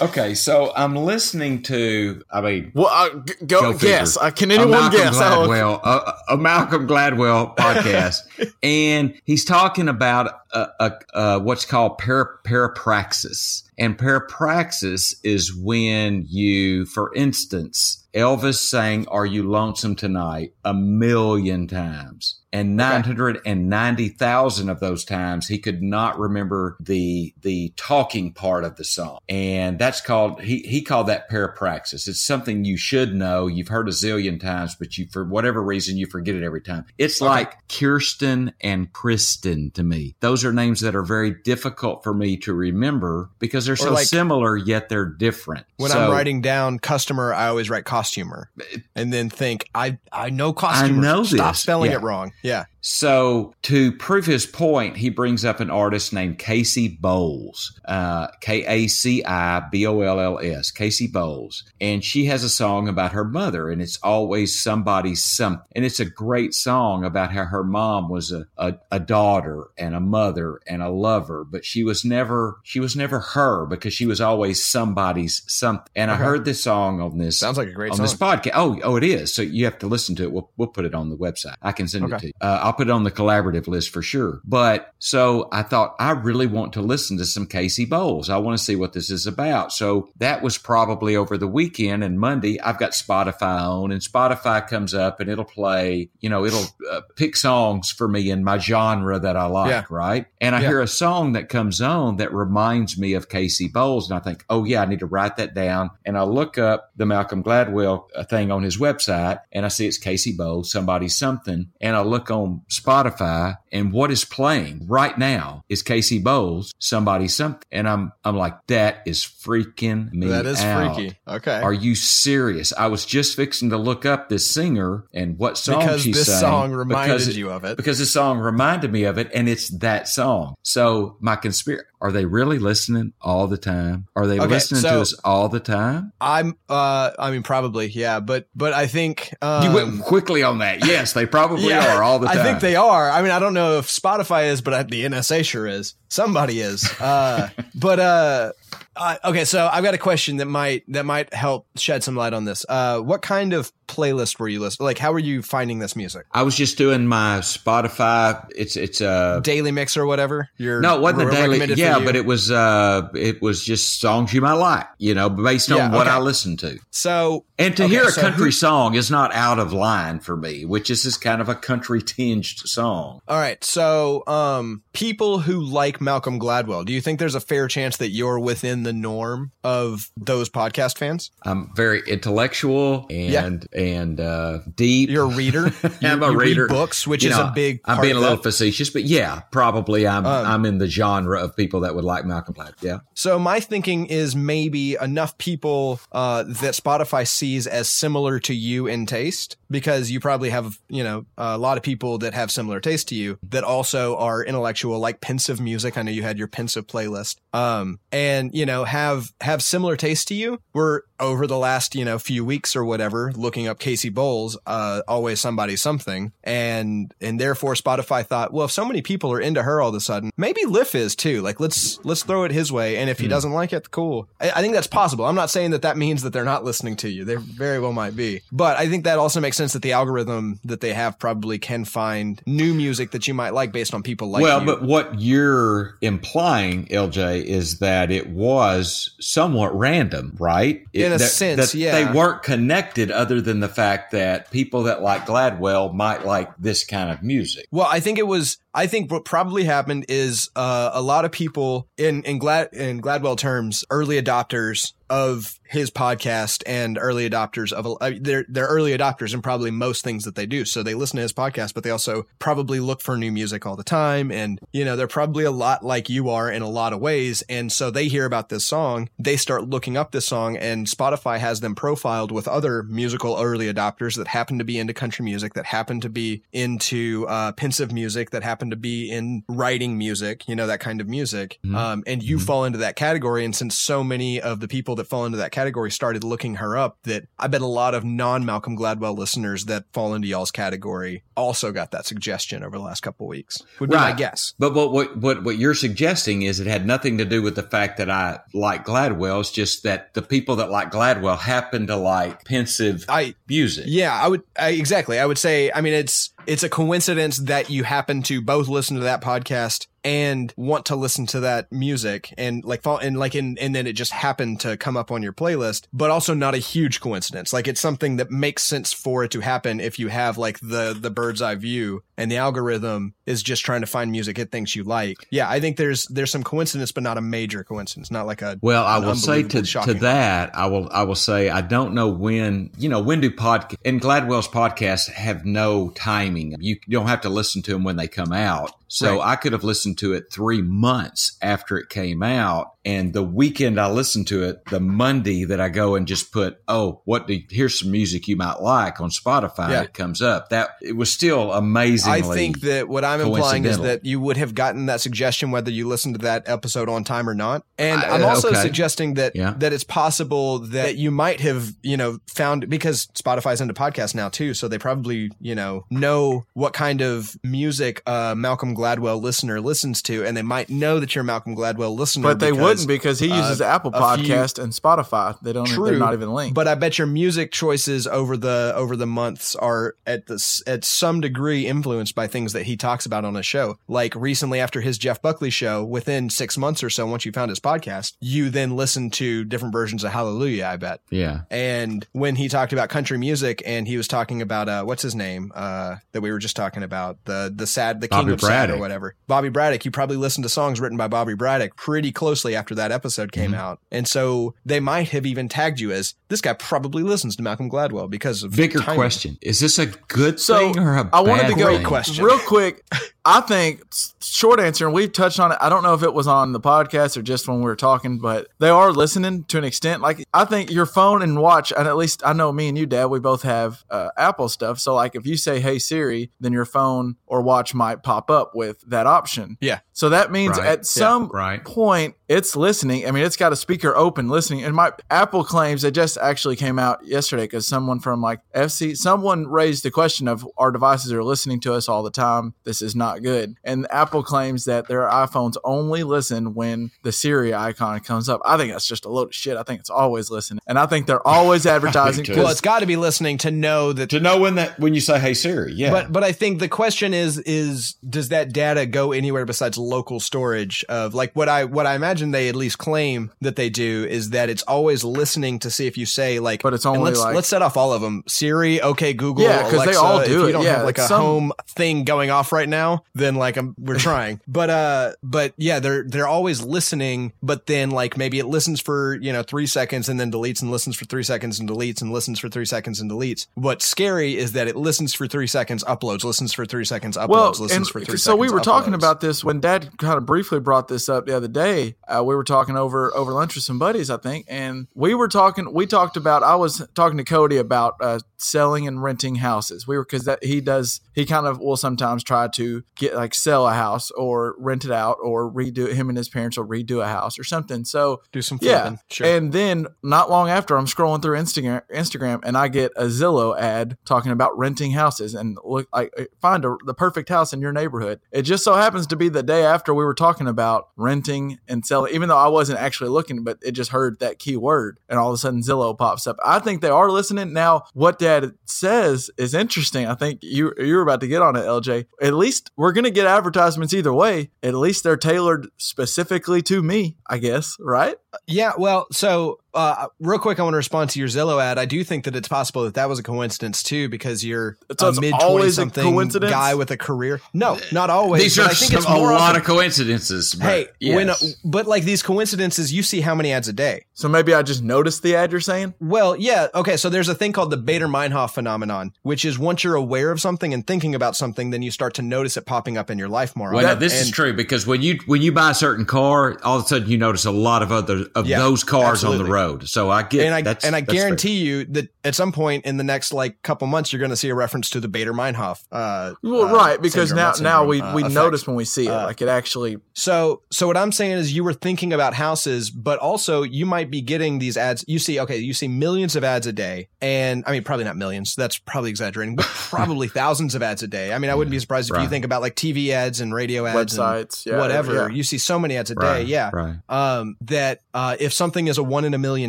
Okay, so I'm listening to. I mean, Well, uh, g- go, Go guess. Uh, can anyone Malcolm guess? Oh, Gladwell, a, a Malcolm Gladwell podcast, and he's talking about uh, uh, uh, what's called para, parapraxis. And parapraxis is when you, for instance, Elvis sang "Are You Lonesome Tonight" a million times. And 990,000 of those times he could not remember the the talking part of the song. And that's called he he called that parapraxis. It's something you should know. You've heard a zillion times, but you for whatever reason you forget it every time. It's like Kirsten and Kristen to me. Those are names that are very difficult for me to remember because they're so like- similar yet they're different. When So- I'm writing down customer, I always write costumer, and then think I I know costumer. know Stop this. spelling Yeah. it wrong. Yeah. So to prove his point, he brings up an artist named Casey Bowles, uh, K A C I B O L L S, Casey Bowles, and she has a song about her mother, and it's always somebody's something, and it's a great song about how her mom was a, a, a daughter and a mother and a lover, but she was never she was never her because she was always somebody's something. And I heard this song on this Sounds like a great on song. this podcast. Oh, oh, it is. So you have to listen to it. We'll we'll put it on the website. I can send it to you. Uh, I'll put it on the collaborative list for sure. But so I thought I really want to listen to some Casey Bowles. I want to see what this is about. So that was probably over the weekend and Monday. I've got Spotify on, and Spotify comes up and it'll play. You know, it'll uh, pick songs for me in my genre that I like. Yeah. Right. And I Yeah. hear a song that comes on that reminds me of Casey Bowles, and I think, oh yeah, I need to write that down. And I look up the Malcolm Gladwell uh, thing on his website, and I see it's Casey Bowles, somebody something. And I look on Spotify, and what is playing right now is Casey Bowles, somebody something. And I'm I'm like, that is freaking me. that is out. freaky. Okay. Are you serious? I was just fixing to look up this singer and what song because she this sang song reminded because it- you of it. because this song reminded me of it and it's that song. So my conspiracy, are they really listening all the time? Are they Okay, listening to us all the time? I'm uh I mean probably yeah, but but I think um, you went quickly on that. Yes, they probably are all the time. I think they are. I mean, I don't know if Spotify is, but the NSA sure is. Somebody is. Uh, but uh, Uh, okay, so I've got a question that might that might help shed some light on this. Uh, what kind of playlist were you listening? Like, how were you finding this music? I was just doing my Spotify. It's it's a Daily mix or whatever. Your no, it wasn't a daily. Yeah, but it was uh, it was just songs you might like. You know, based on Yeah, what okay. I listened to. so And to Okay, hear a so country who- song is not out of line for me, which is just kind of a country tinged song. All right. So, um, people who like Malcolm Gladwell, do you think there's a fair chance that you're within the norm of those podcast fans? I'm very intellectual and and uh, deep. You're a reader. I'm You- a you read reader. books, which You is know, a big. I'm being a little that. facetious, but yeah, probably I'm Um, I'm in the genre of people that would like Malcolm Gladwell. Yeah. So my thinking is maybe enough people uh, that Spotify sees as similar to you in taste, because you probably have you know a lot of people that have similar taste to you that also are intellectual, like pensive music. I know you had your pensive playlist, um, and you know have have similar taste to you. We're over the last you know few weeks or whatever looking up Casey Bowles, uh, always somebody something, and and therefore Spotify thought, well, if so many people are into her all of a sudden, maybe Liff is too. Like let's let's throw it his way, and if he doesn't like it, cool. I, I think that's possible. I'm not saying that that means that they're not listening to you. They very well might be, but I think that also makes sense that the algorithm that they have probably can find new music that you might like based on people like well, you. but what you're implying, LJ, is that it was somewhat random, right? It- In a that- sense, that yeah. They weren't connected other than the fact that people that like Gladwell might like this kind of music. Well, I think it was. I think what probably happened is uh, a lot of people in in Glad in Gladwell terms, early adopters of his podcast and early adopters of uh, they're they're early adopters in probably most things that they do. So they listen to his podcast, but they also probably look for new music all the time, and you know they're probably a lot like you are in a lot of ways. And so they hear about this song, they start looking up this song, and Spotify has them profiled with other musical early adopters that happen to be into country music, that happen to be into uh, pensive music, that happen to be in writing music, you know that kind of music. Um, and you fall into that category. And since so many of the people that fall into that category started looking her up, that I bet a lot of non Malcolm Gladwell listeners that fall into y'all's category also got that suggestion over the last couple of weeks. Would be my guess. But what, what what what you're suggesting is it had nothing to do with the fact that I like Gladwell. It's just that the people that like Gladwell happen to like pensive I music. Yeah, I would I, exactly. I would say. I mean, it's it's a coincidence that you happen to both listen to that podcast and want to listen to that music and like fall and like in and then it just happened to come up on your playlist but also not a huge coincidence like it's something that makes sense for it to happen if you have like the the bird's eye view and the algorithm is just trying to find music it thinks you like yeah i think there's there's some coincidence but not a major coincidence not like a Well, I will say to, to that, I will I will say I don't know when you know when do podcast and Gladwell's podcasts have no timing. You don't have to listen to them when they come out. So Right. I could have listened to it three months after it came out, and the weekend I listened to it, the Monday that I go and just put, oh, what do here's some music you might like on Spotify. Yeah. It comes up. That it was still amazingly. I think that what I'm implying is that you would have gotten that suggestion whether you listened to that episode on time or not. And I- I'm also okay. suggesting that Yeah. that it's possible that you might have, you know, found because Spotify's into podcasts now too, so they probably, you know, know what kind of music uh Malcolm Gladwell listener listens to and they might know that you're a Malcolm Gladwell listener But they because- wouldn't because he uses uh, Apple a few- Podcast and Spotify. They don't. True, they're not even linked. But I bet your music choices over the over the months are at this at some degree influenced by things that he talks about on his show. Like recently after his Jeff Buckley show, within six months or so, once you found his podcast, you then listened to different versions of Hallelujah. I bet. yeah. And when he talked about country music, and he was talking about uh, what's his name uh, that we were just talking about the the sad the king Bobby of sad or whatever Bobby Braddock. You probably listened to songs written by Bobby Braddock pretty closely after that episode came Mm-hmm. out, and so they might have even tagged you as this guy probably listens to Malcolm Gladwell because of Bigger timing. question: Is this a good So thing or a I wanted bad to go thing? question. real quick. I think short answer, and we've touched on it. I don't know if it was on the podcast or just when we were talking, but they are listening to an extent. Like I think your phone and watch, and at least I know me and you, Dad, we both have uh, Apple stuff. So like if you say "Hey Siri," then your phone or watch might pop up with that option. Yeah. So that means Right. at Yeah, some right. point it's listening. I mean, it's got a speaker open listening. And my Apple claims it just actually came out yesterday because someone from like FC, someone raised the question of our devices are listening to us all the time. This is not not good. And Apple claims that their iPhones only listen when the Siri icon comes up. I think that's just a load of shit. I think it's always listening, and I think they're always advertising. too. well, 'cause- it's got to be listening to know that. to know when that when you say hey Siri, yeah. But but I think the question is is does that data go anywhere besides local storage of like what I what I imagine they at least claim that they do is that it's always listening to see if you say like But it's only let's like- let's set off all of them Siri okay Google Yeah, 'cause they all if you don't Yeah, have like a some- home thing going off right now then like I'm, we're trying. But uh but yeah they're they're always listening but then like maybe it listens for you know three seconds and then deletes and listens for three seconds and deletes and listens for three seconds and deletes. What's scary is that it listens for three seconds uploads listens for three seconds uploads well, listens for three so we seconds, were talking about this when Dad kind of briefly brought this up the other day. Uh, we were talking over over lunch with some buddies, I think, and we were talking. We talked about. I was talking to Cody about uh, selling and renting houses. We were because that he does. He kind of will sometimes try to get like sell a house or rent it out or redo it. Him and his parents will redo a house or something. So do some yeah, sure and then not long after, I'm scrolling through Instagram, Instagram, and I get a Zillow ad talking about renting houses and look, I I find a, the perfect house in your neighborhood. It just so happens to be the day after we were talking about renting and selling, even though I wasn't actually looking, but it just heard that key word, and all of a sudden Zillow pops up. I think they are listening now. What Dad says is interesting. I think you you were about to get on it, LJ. At least we're gonna get advertisements either way. At least they're tailored specifically to me, I guess, right? Yeah, well, so uh, real quick, I want to respond to your Zillow ad. I do think that it's possible that that was a coincidence too, because you're So a it's mid always a something coincidence? guy with a career. No, not always. These but are I think some, it's a lot of coincidences. but Hey, when but like these coincidences, you see how many ads a day. So maybe I just noticed the ad you're saying. Well, yeah, okay. So there's a thing called the Baader-Meinhof phenomenon, which is once you're aware of something and thinking about something, then you start to notice it popping up in your life more. Well, no, often. this is true because when you when you buy a certain car, all of a sudden you notice a lot of other of Yeah, those cars on the road. So I get and I that's, and I that's fair. guarantee you that at some point in the next like couple months, you're going to see a reference to the Baader-Meinhof. Uh, Well, uh, right, because syndrome, now not now we uh, we effect. notice when we see it, Uh, like it actually. So, so what I'm saying is you were thinking about houses, but also you might be getting these ads. You see, okay, you see millions of ads a day. And I mean, probably not millions. That's probably exaggerating, but probably thousands of ads a day. I mean, I wouldn't be surprised if you think about like TV ads and radio ads Websites, and yeah, whatever. yeah. You see so many ads a day. Right, Yeah. right. Um, that, uh, if something is a one in a million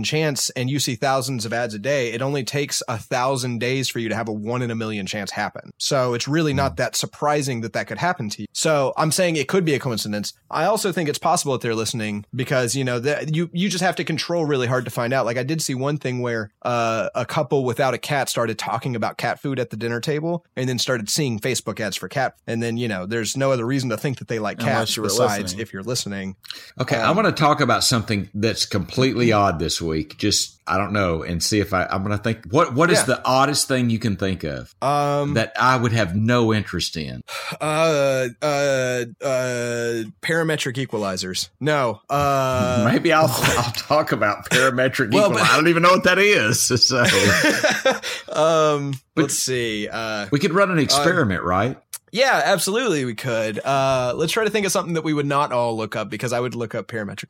chance and you see thousands of ads a day, it only takes a thousand days for you to have a one in a million chance happen. So it's really not that surprising that that could happen to you. So I'm saying it could be a coincidence. I also think it's possible that they're listening because, you know, that you, you just have to control really hard to find out. Like I did see one thing where, uh, a couple without a cat started talking about cat food at the dinner table and then started seeing Facebook ads for cat. And then, you know, there's no other reason to think that they like cats besides listening. if you're listening. Okay, Um, I want to talk about something that's completely odd this week. Just I don't know, and see if I I'm to think what what is Yeah. the oddest thing you can think of Um, that I would have no interest in. uh, uh, uh, parametric equalizers. No, uh, Maybe I'll I'll talk about parametric Well, equal. but- I don't even know what that is. So um, let's see. Uh, we could run an experiment, right? Yeah, absolutely, we could. Uh, let's try to think of something that we would not all look up because I would look up parametric.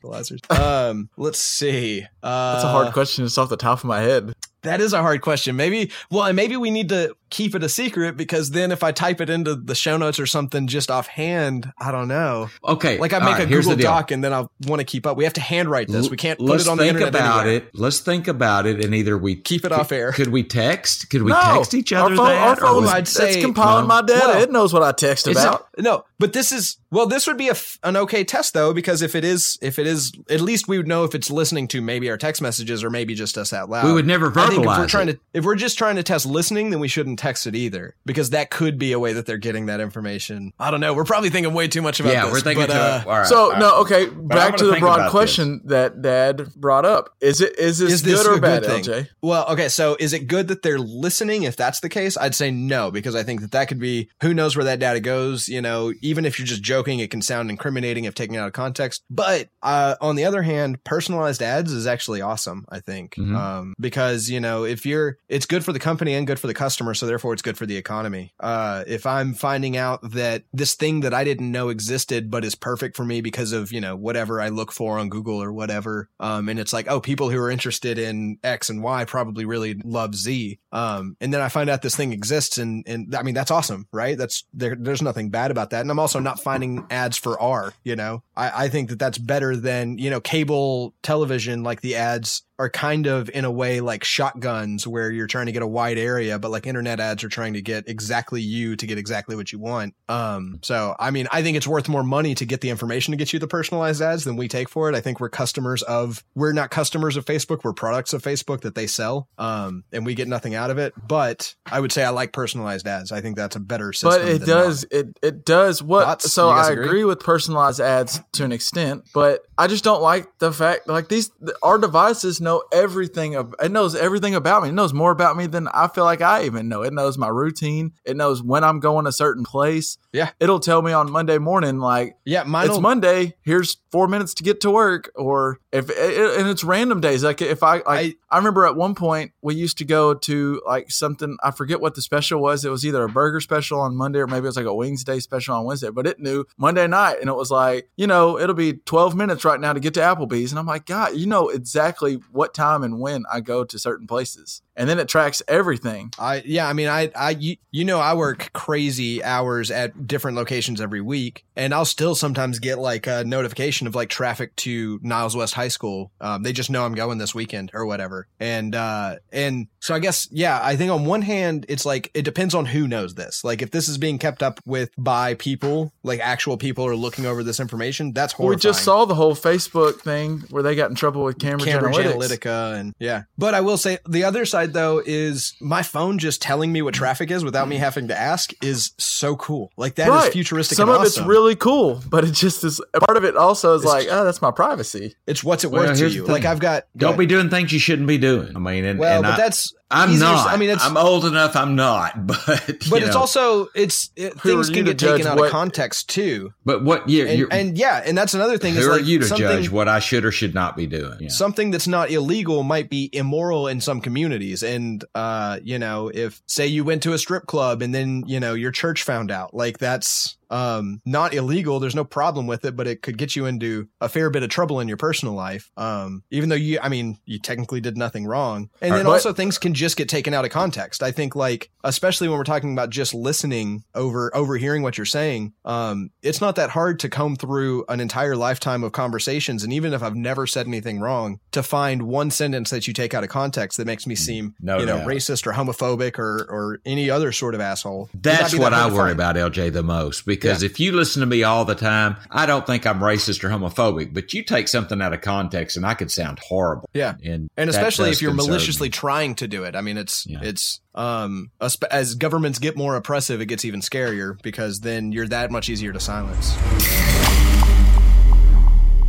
Um, let's see. Uh, That's a hard question. Just off the top of my head. That is a hard question. Maybe, well, and maybe we need to keep it a secret because then if I type it into the show notes or something just offhand, I don't know. Okay, Like I make right, a here's Google. Doc and then I want to keep up. We have to handwrite this. We can't put Let's it on the internet. think about anywhere. it. Let's think about it, and either we Keep it could- off air. Could we text? Could we no, text each other Our phone, that? our phone was- I'd say- it's compiling no. my data. Well, it knows what I text about. it- no, but this is well. This would be a f- an okay test though, because if it is, if it is, at least we would know if it's listening to maybe our text messages or maybe just us out loud. We would never I think if we're trying it. to, if we're just trying to test listening, then we shouldn't text it either, because that could be a way that they're getting that information. I don't know. We're probably thinking way too much about yeah, this. we're thinking. but, to, uh, all right, So all right. no, okay. I'm Back gonna the broad about question that Dad brought up. Is it is this, Is this good or bad, good thing? LJ? Well, okay, so is it good that they're listening? If that's the case, I'd say no, because I think that that could be who knows where that data goes. You know, even if you're just joking, it can sound incriminating if taken out of context. But uh, on the other hand, personalized ads is actually awesome. I think Mhm. um, because you know, if you're, it's good for the company and good for the customer. So therefore it's good for the economy. Uh, if I'm finding out that this thing that I didn't know existed, but is perfect for me because of, you know, whatever I look for on Google or whatever. Um, and it's like, oh, people who are interested in X and Y probably really love Z. Um, and then I find out this thing exists and, and I mean, that's awesome, right? That's there, there's nothing bad about that. And I'm also not finding ads for R, you know, I, I think that that's better than, you know, cable television, like the ads are kind of in a way like shotguns where you're trying to get a wide area, but like internet ads are trying to get exactly you to get exactly what you want. Um, so I mean, I think it's worth more money to get the information to get you the personalized ads than we take for it. I think we're customers of, we're not customers of Facebook. We're products of Facebook that they sell. Um, and we get nothing out of it. But I would say I like personalized ads. I think that's a better system. But it does not. it it does what Thoughts? so I agree? agree? with personalized ads to an extent, but I just don't like the fact like these our devices know everything of it knows everything about me. It knows more about me than I feel like I even know. It knows my routine. It knows when I'm going a certain place. Yeah. It'll tell me on Monday morning like Yeah, mine it's Monday. Here's four minutes to get to work, or if it, and it's random days. Like if I like, I, I- remember at one point we used to go to like something. I forget what the special was. It was either a burger special on Monday or maybe it was like a wings day special on Wednesday. But it knew Monday night, and it was like you know it'll be twelve minutes right now to get to Applebee's, and I'm like, God, you know exactly what time and when I go to certain places, and then it tracks everything. I yeah, I mean, I I you, you know I work crazy hours at different locations every week, and I'll still sometimes get like a notification of like traffic to Niles West High School. Um, they just know I'm going this weekend or whatever, and uh, and so I guess yeah, I think on one hand it's like it depends on who knows this. Like if this is being kept up with by people, like actual people are looking over this information, that's horrifying. We just saw the whole Facebook thing where they got in trouble with Cambridge, Cambridge Analytics. Analytica and yeah. But I will say the other side though is my phone just telling me what traffic is without me having to ask is so cool. Like that is Right. futuristic. Some and of it's really cool, but it just is part of it. Also, is It's like, just- oh, that's my privacy. It's what's it Well, worth to you? Like. I've got Don't go be doing things you shouldn't be doing. I mean, and, well, and but I, that's I'm not. I mean, it's I'm old enough. I'm not. But but you it's also it's it, things can get taken out what- of context too. But what? Yeah, And, and yeah, and that's another thing. is who are like you to judge what I should or should not be doing? Yeah. something that's not illegal might be immoral in some communities and uh you know if say you went to a strip club and then you know your church found out like that's um not illegal there's no problem with it but it could get you into a fair bit of trouble in your personal life um even though you i mean you technically did nothing wrong and then But- also things can just get taken out of context i think like especially when we're talking about just listening over overhearing what you're saying um it's not that hard to comb through an entire lifetime of conversations and even if i've never said anything wrong to find one sentence that you take out of context that makes me seem No you know doubt. racist or homophobic or or any other sort of asshole That's be what I worry find. about, LJ, the most. Because if you listen to me all the time, I don't think I'm racist or homophobic. But you take something out of context, and I could sound horrible. Yeah. and and especially if you're maliciously me. trying to do it i mean it's Yeah. it's um as governments get more oppressive it gets even scarier because then you're that much easier to silence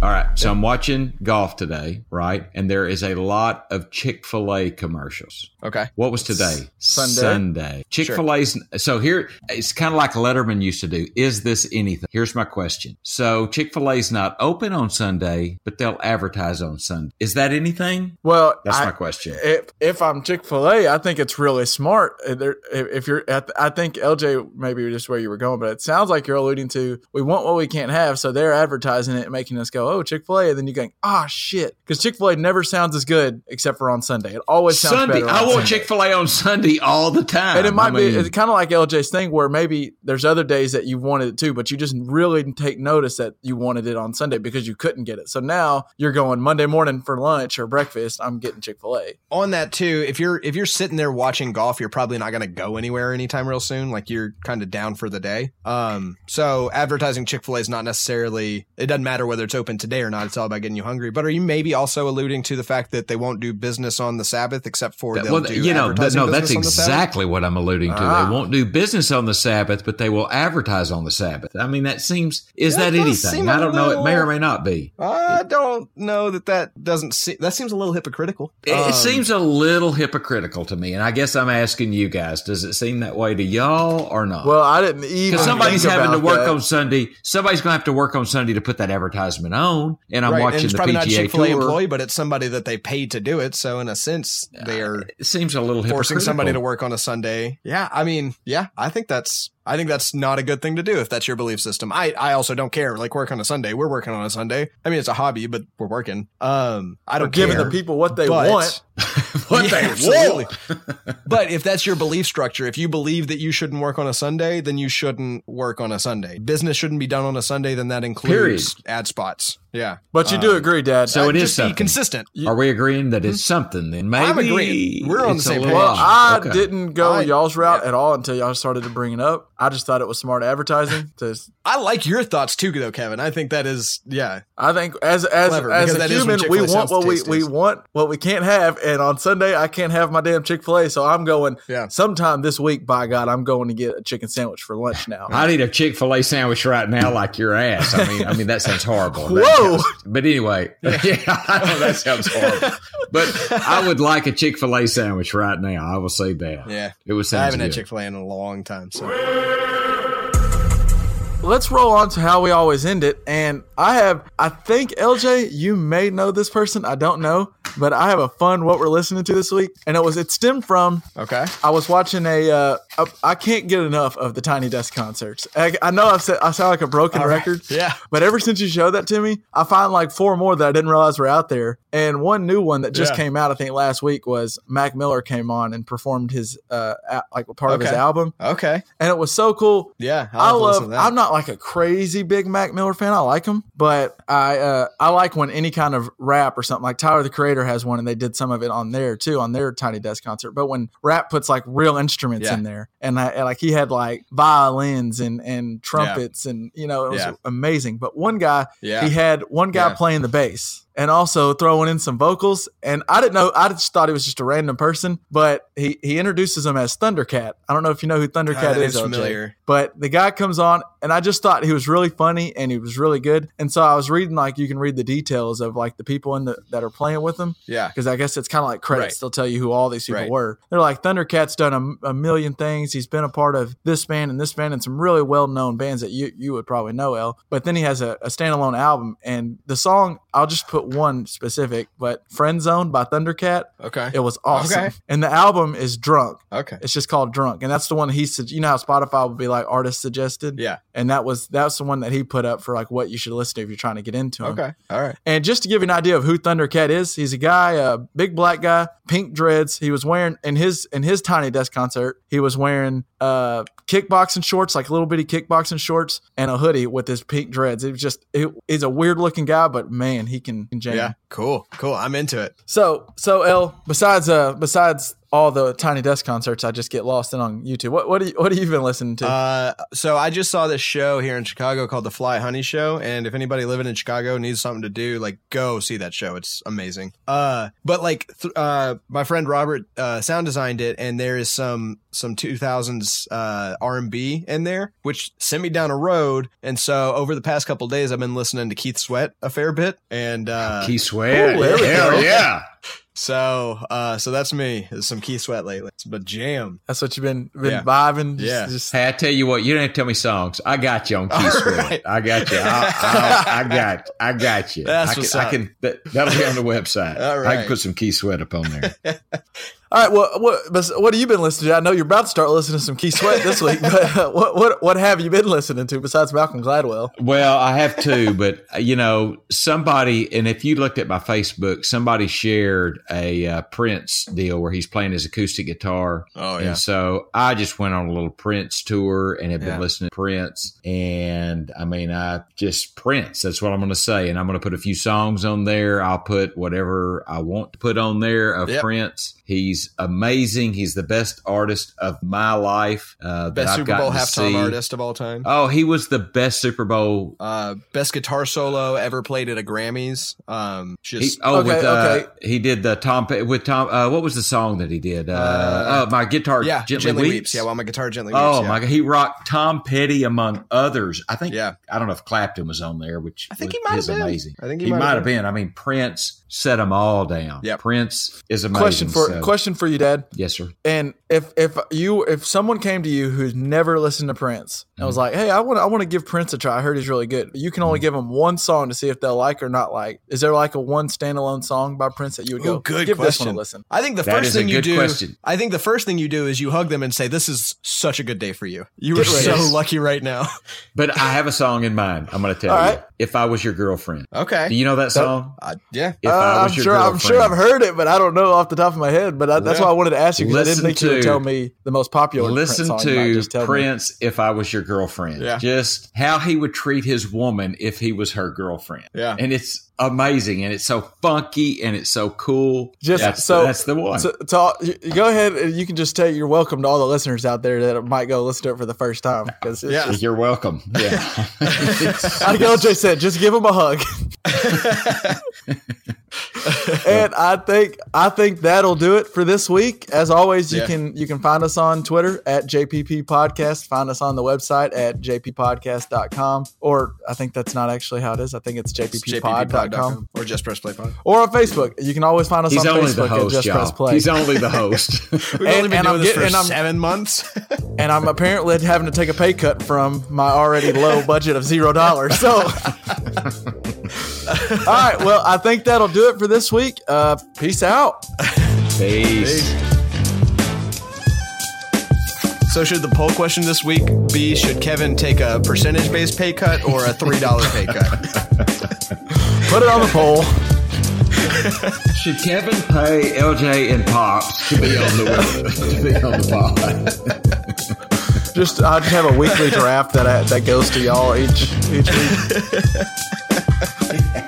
All right, so I'm watching golf today, right? And there is a lot of Chick Fil A commercials. okay What was today? Sunday. Sunday. Chick Fil A's. So here, it's kind of like Letterman used to do. Is this anything? Here's my question. So Chick Fil A's not open on Sunday, but they'll advertise on Sunday. Is that anything? Well, That's I- my question. If, if I'm Chick Fil A, I think it's really smart. Uh, If if you're, I think LJ maybe just where you were going, but it sounds like you're alluding to we want what we can't have, so they're advertising it, making us go, oh Chick Fil A, and then you're going, ah shit, because Chick Fil A never sounds as good except for on Sunday. It always sounds Sunday. better. I want Chick Fil A on Sunday all the time. And it might I be it's kind of like LJ's thing where maybe there's other days that you wanted it too, but you just really take notice that you wanted it on Sunday because you couldn't get it. So now you're going Monday morning for lunch or breakfast. I'm getting Chick Fil A. on that too if you're if you're sitting there watching golf you're probably not going to go anywhere anytime real soon like you're kind of down for the day um so advertising chick-fil-a is not necessarily it doesn't matter whether it's open today or not it's all about getting you hungry but are you maybe also alluding to the fact that they won't do business on the sabbath except for they'll well, do you know, th- advertising no, that's business on the Sabbath? exactly what I'm alluding to. Ah. They won't do business on the Sabbath, but they will advertise on the Sabbath. I mean, that seems is That that, anything? I don't know. It may or may not be. I don't know that that doesn't see that seems a little hypocritical. It, Um, it seems a little hypocritical to me, and I guess I'm asking you guys: Does it seem that way to y'all or not? Well, I didn't even because somebody's think having to work that. on Sunday. Somebody's going to have to work on Sunday to put that advertisement on. Phone and I'm right, and watching it's the probably not a PGA Chick Fil A Tour. employee, but it's somebody that they paid to do it. So in a sense, they are It seems a little forcing somebody to work on a Sunday. Yeah, I mean, yeah, I think that's I think that's not a good thing to do if that's your belief system. I I also don't care. Like work on a Sunday, we're working on a Sunday. I mean, it's a hobby, but we're working. Um, I don't giving the people what they but- want. what Yeah, they absolutely. want. but if that's your belief structure, if you believe that you shouldn't work on a Sunday, then you shouldn't work on a Sunday. Business shouldn't be done on a Sunday, then that includes ad spots. Yeah. But you do um, agree, Dad. So uh, it is something. consistent. Are we agreeing that it's hmm? something? Then maybe I'm agreeing. We're on the same page. Well. I Okay. didn't go I- y'all's route at all until y'all started to bring it up. I just thought it was smart advertising. To, I like your thoughts too, though, Kevin. I think that is, yeah. I think as as Clever, as a that is human, we want what we, we want what we can't have, and on Sunday I can't have my damn Chick Fil A. So I'm going. Yeah. Sometime this week, by God, I'm going to get a chicken sandwich for lunch now. I need a Chick Fil A sandwich right now, like your ass. I mean, I mean that sounds horrible. That Whoa. sounds- but anyway, yeah, I know oh, that sounds horrible. But I would like a Chick Fil A sandwich right now. I will say that. Yeah. it was. I haven't had Chick fil A in a long time. So Let's roll on to how we always end it. And I have, I think LJ, you may know this person. I don't know, but I have a fun what we're listening to this week, and it was it stemmed from okay. I was watching a. Uh, I can't get enough of the Tiny Desk concerts. I, I know I've said I sound like a broken All right. record. Yeah. But ever since you showed that to me, I find like four more that I didn't realize were out there. And one new one that just Yeah. came out, I think last week, was Mac Miller came on and performed his uh a- like part of his album, Okay. and it was so cool. Yeah. I have to listen love. I'm not like a crazy big Mac Miller fan. I like him, but I uh, I like when any kind of rap or something like Tyler the Creator has one, and they did some of it on there too on their Tiny Desk concert. But when rap puts like real instruments Yeah. in there, and, I, like he had like violins and and trumpets, and you know it was Yeah. amazing. But one guy, Yeah. he had one guy Yeah. playing the bass. And also throwing in some vocals, and I didn't know. I just thought he was just a random person, but he he introduces him as Thundercat. I don't know if you know who Thundercat God, is. familiar. But the guy comes on, and I just thought he was really funny and he was really good. And so I was reading like you can read the details of like the people in the that are playing with him Yeah. because I guess it's kind of like credits. Right. They'll tell you who all these people Right. were. They're like Thundercat's done a, a million things. He's been a part of this band and this band and some really well known bands that you you would probably know. El, but then he has a, a standalone album, and the song I'll just put one specific, but "Friend Zone" by Thundercat. Okay. It was awesome, Okay. and the album is Drunk. Okay. It's just called Drunk, and that's the one he said. You know how Spotify would be like artist suggested, Yeah. and that was that's the one that he put up for like what you should listen to if you're trying to get into him. Okay. All right. And just to give you an idea of who Thundercat is, he's a guy, a big black guy, pink dreads. He was wearing in his in his Tiny Desk concert, he was wearing uh kickboxing shorts, like little bitty kickboxing shorts, and a hoodie with his pink dreads. It was just it, he's a weird looking guy, but man, he can, Yeah. Cool. Cool. I'm into it. So so L, besides uh besides all the Tiny Desk concerts, I just get lost in on YouTube. What what do you, what have you been listening to? Uh, so I just saw this show here in Chicago called the Fly Honey Show, and if anybody living in Chicago needs something to do, like go see that show. It's amazing. Uh, but like, th- uh, my friend Robert uh, sound designed it, and there is some some 2000s uh, R&B in there, which sent me down a road. And so over the past couple days, I've been listening to Keith Sweat a fair bit, and uh, Keith Sweat. Ooh, there we Hell go. yeah. So uh, so that's me. There's some Keith Sweat lately. It's a jam. That's what you've been been Yeah. vibing. Just, Yeah. just- Hey, I tell you what, you don't have to tell me songs. I got you on key All Sweat. right. I got you. I, I, I got, I got you. That's I can, what's I can that, that'll be on the website. All I can put some Keith Sweat up on there. All right, well, what what have you been listening to? I know you're about to start listening to some Keith Sweat this week, but uh, what what what have you been listening to besides Malcolm Gladwell? Well, I have two, but uh, you know, somebody, and if you looked at my Facebook, somebody shared a uh, Prince deal where he's playing his acoustic guitar. Oh yeah. And so I just went on a little Prince tour and have been Yeah. listening to Prince. And I mean, I just Prince, that's what I'm going to say. And I'm going to put a few songs on there. I'll put whatever I want to put on there of Yep. Prince. He's amazing. He's the best artist of my life. Uh, Best Super Bowl halftime artist of all time. Oh, he was the best Super Bowl Uh, best guitar solo ever played at a Grammys. Um, He, just oh, Okay, with uh, okay. he did the Tom with Tom. Uh, what was the song that he did? Uh, Uh, oh, my guitar yeah, gently, weeps. Yeah, while my guitar gently weeps. Oh yeah. my god, he rocked Tom Petty among others. I think. Yeah. I don't know if Clapton was on there, which I think was- he might have been. amazing. I think he he might have have been. I mean, Prince set them all down. Yeah. Prince is amazing. Question for so- question for you, Dad. Yes, sir. And if if you if someone came to you who's never listened to Prince and was like, "Hey, I want I want to give Prince a try. I heard he's really good. You can only Mm. give him one song to see if they'll like or not like. Is there like a one standalone song by Prince that you would go? Ooh, good give this question. one a listen. I think the That first thing you do, question. I think the first thing you do is you hug them and say, "This is such a good day for you. You are Get ready. so lucky right now." But I have a song in mind. I'm going to tell All you. right. If I was your girlfriend. Okay. Do you know that song? Uh, yeah. If Uh, I I'm was your sure. I'm sure I've heard it, but I don't know off the top of my head. But I, that's Yeah. why I wanted to ask you because I didn't think you would to- tell me the most popular. Listen Prince song. You to just tell me. Prince if I was your girlfriend. Yeah. Just how he would treat his woman if he was her girlfriend. Yeah. And it's amazing and it's so funky and it's so cool. Just that's, so that's the one. So, to all- you- you go ahead and you can just tell you're welcome to all the listeners out there that might go listen to it for the first time. Because Yeah. You're welcome. Yeah. like LJ said, just give them a hug. and I think I think that'll do it for this week. As always, you Yeah. can you can find us on Twitter at JPP Podcast. Find us on the website at jppodcast.com. Or I think that's not actually how it is. I think it's jpppod.com. JPPod.com or just press play pod. Or on Facebook. You can always find us He's on only the Facebook at host, Just y'all. Play. He's only the host. We've And- only been and doing I'm this get- for and I'm- seven months. and I'm apparently having to take a pay cut from my already low budget of zero dollars. So, all right, well, I think that'll do it for this week. Uh, peace out. Peace. so, should the poll question this week be: Should Kevin take a percentage-based pay cut or a three dollar pay cut? Put it on the poll. Should Kevin pay LJ and Pops to be on the to be on the pod? Just I just have a weekly draft that I, that goes to y'all each each week.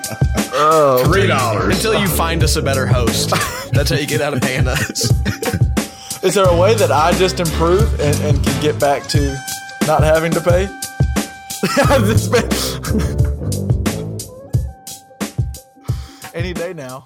Oh, Three dollars. Until you find us a better host. That's how you get out of paying us. is there a way that I just improve and, and can get back to not having to pay? Any day now.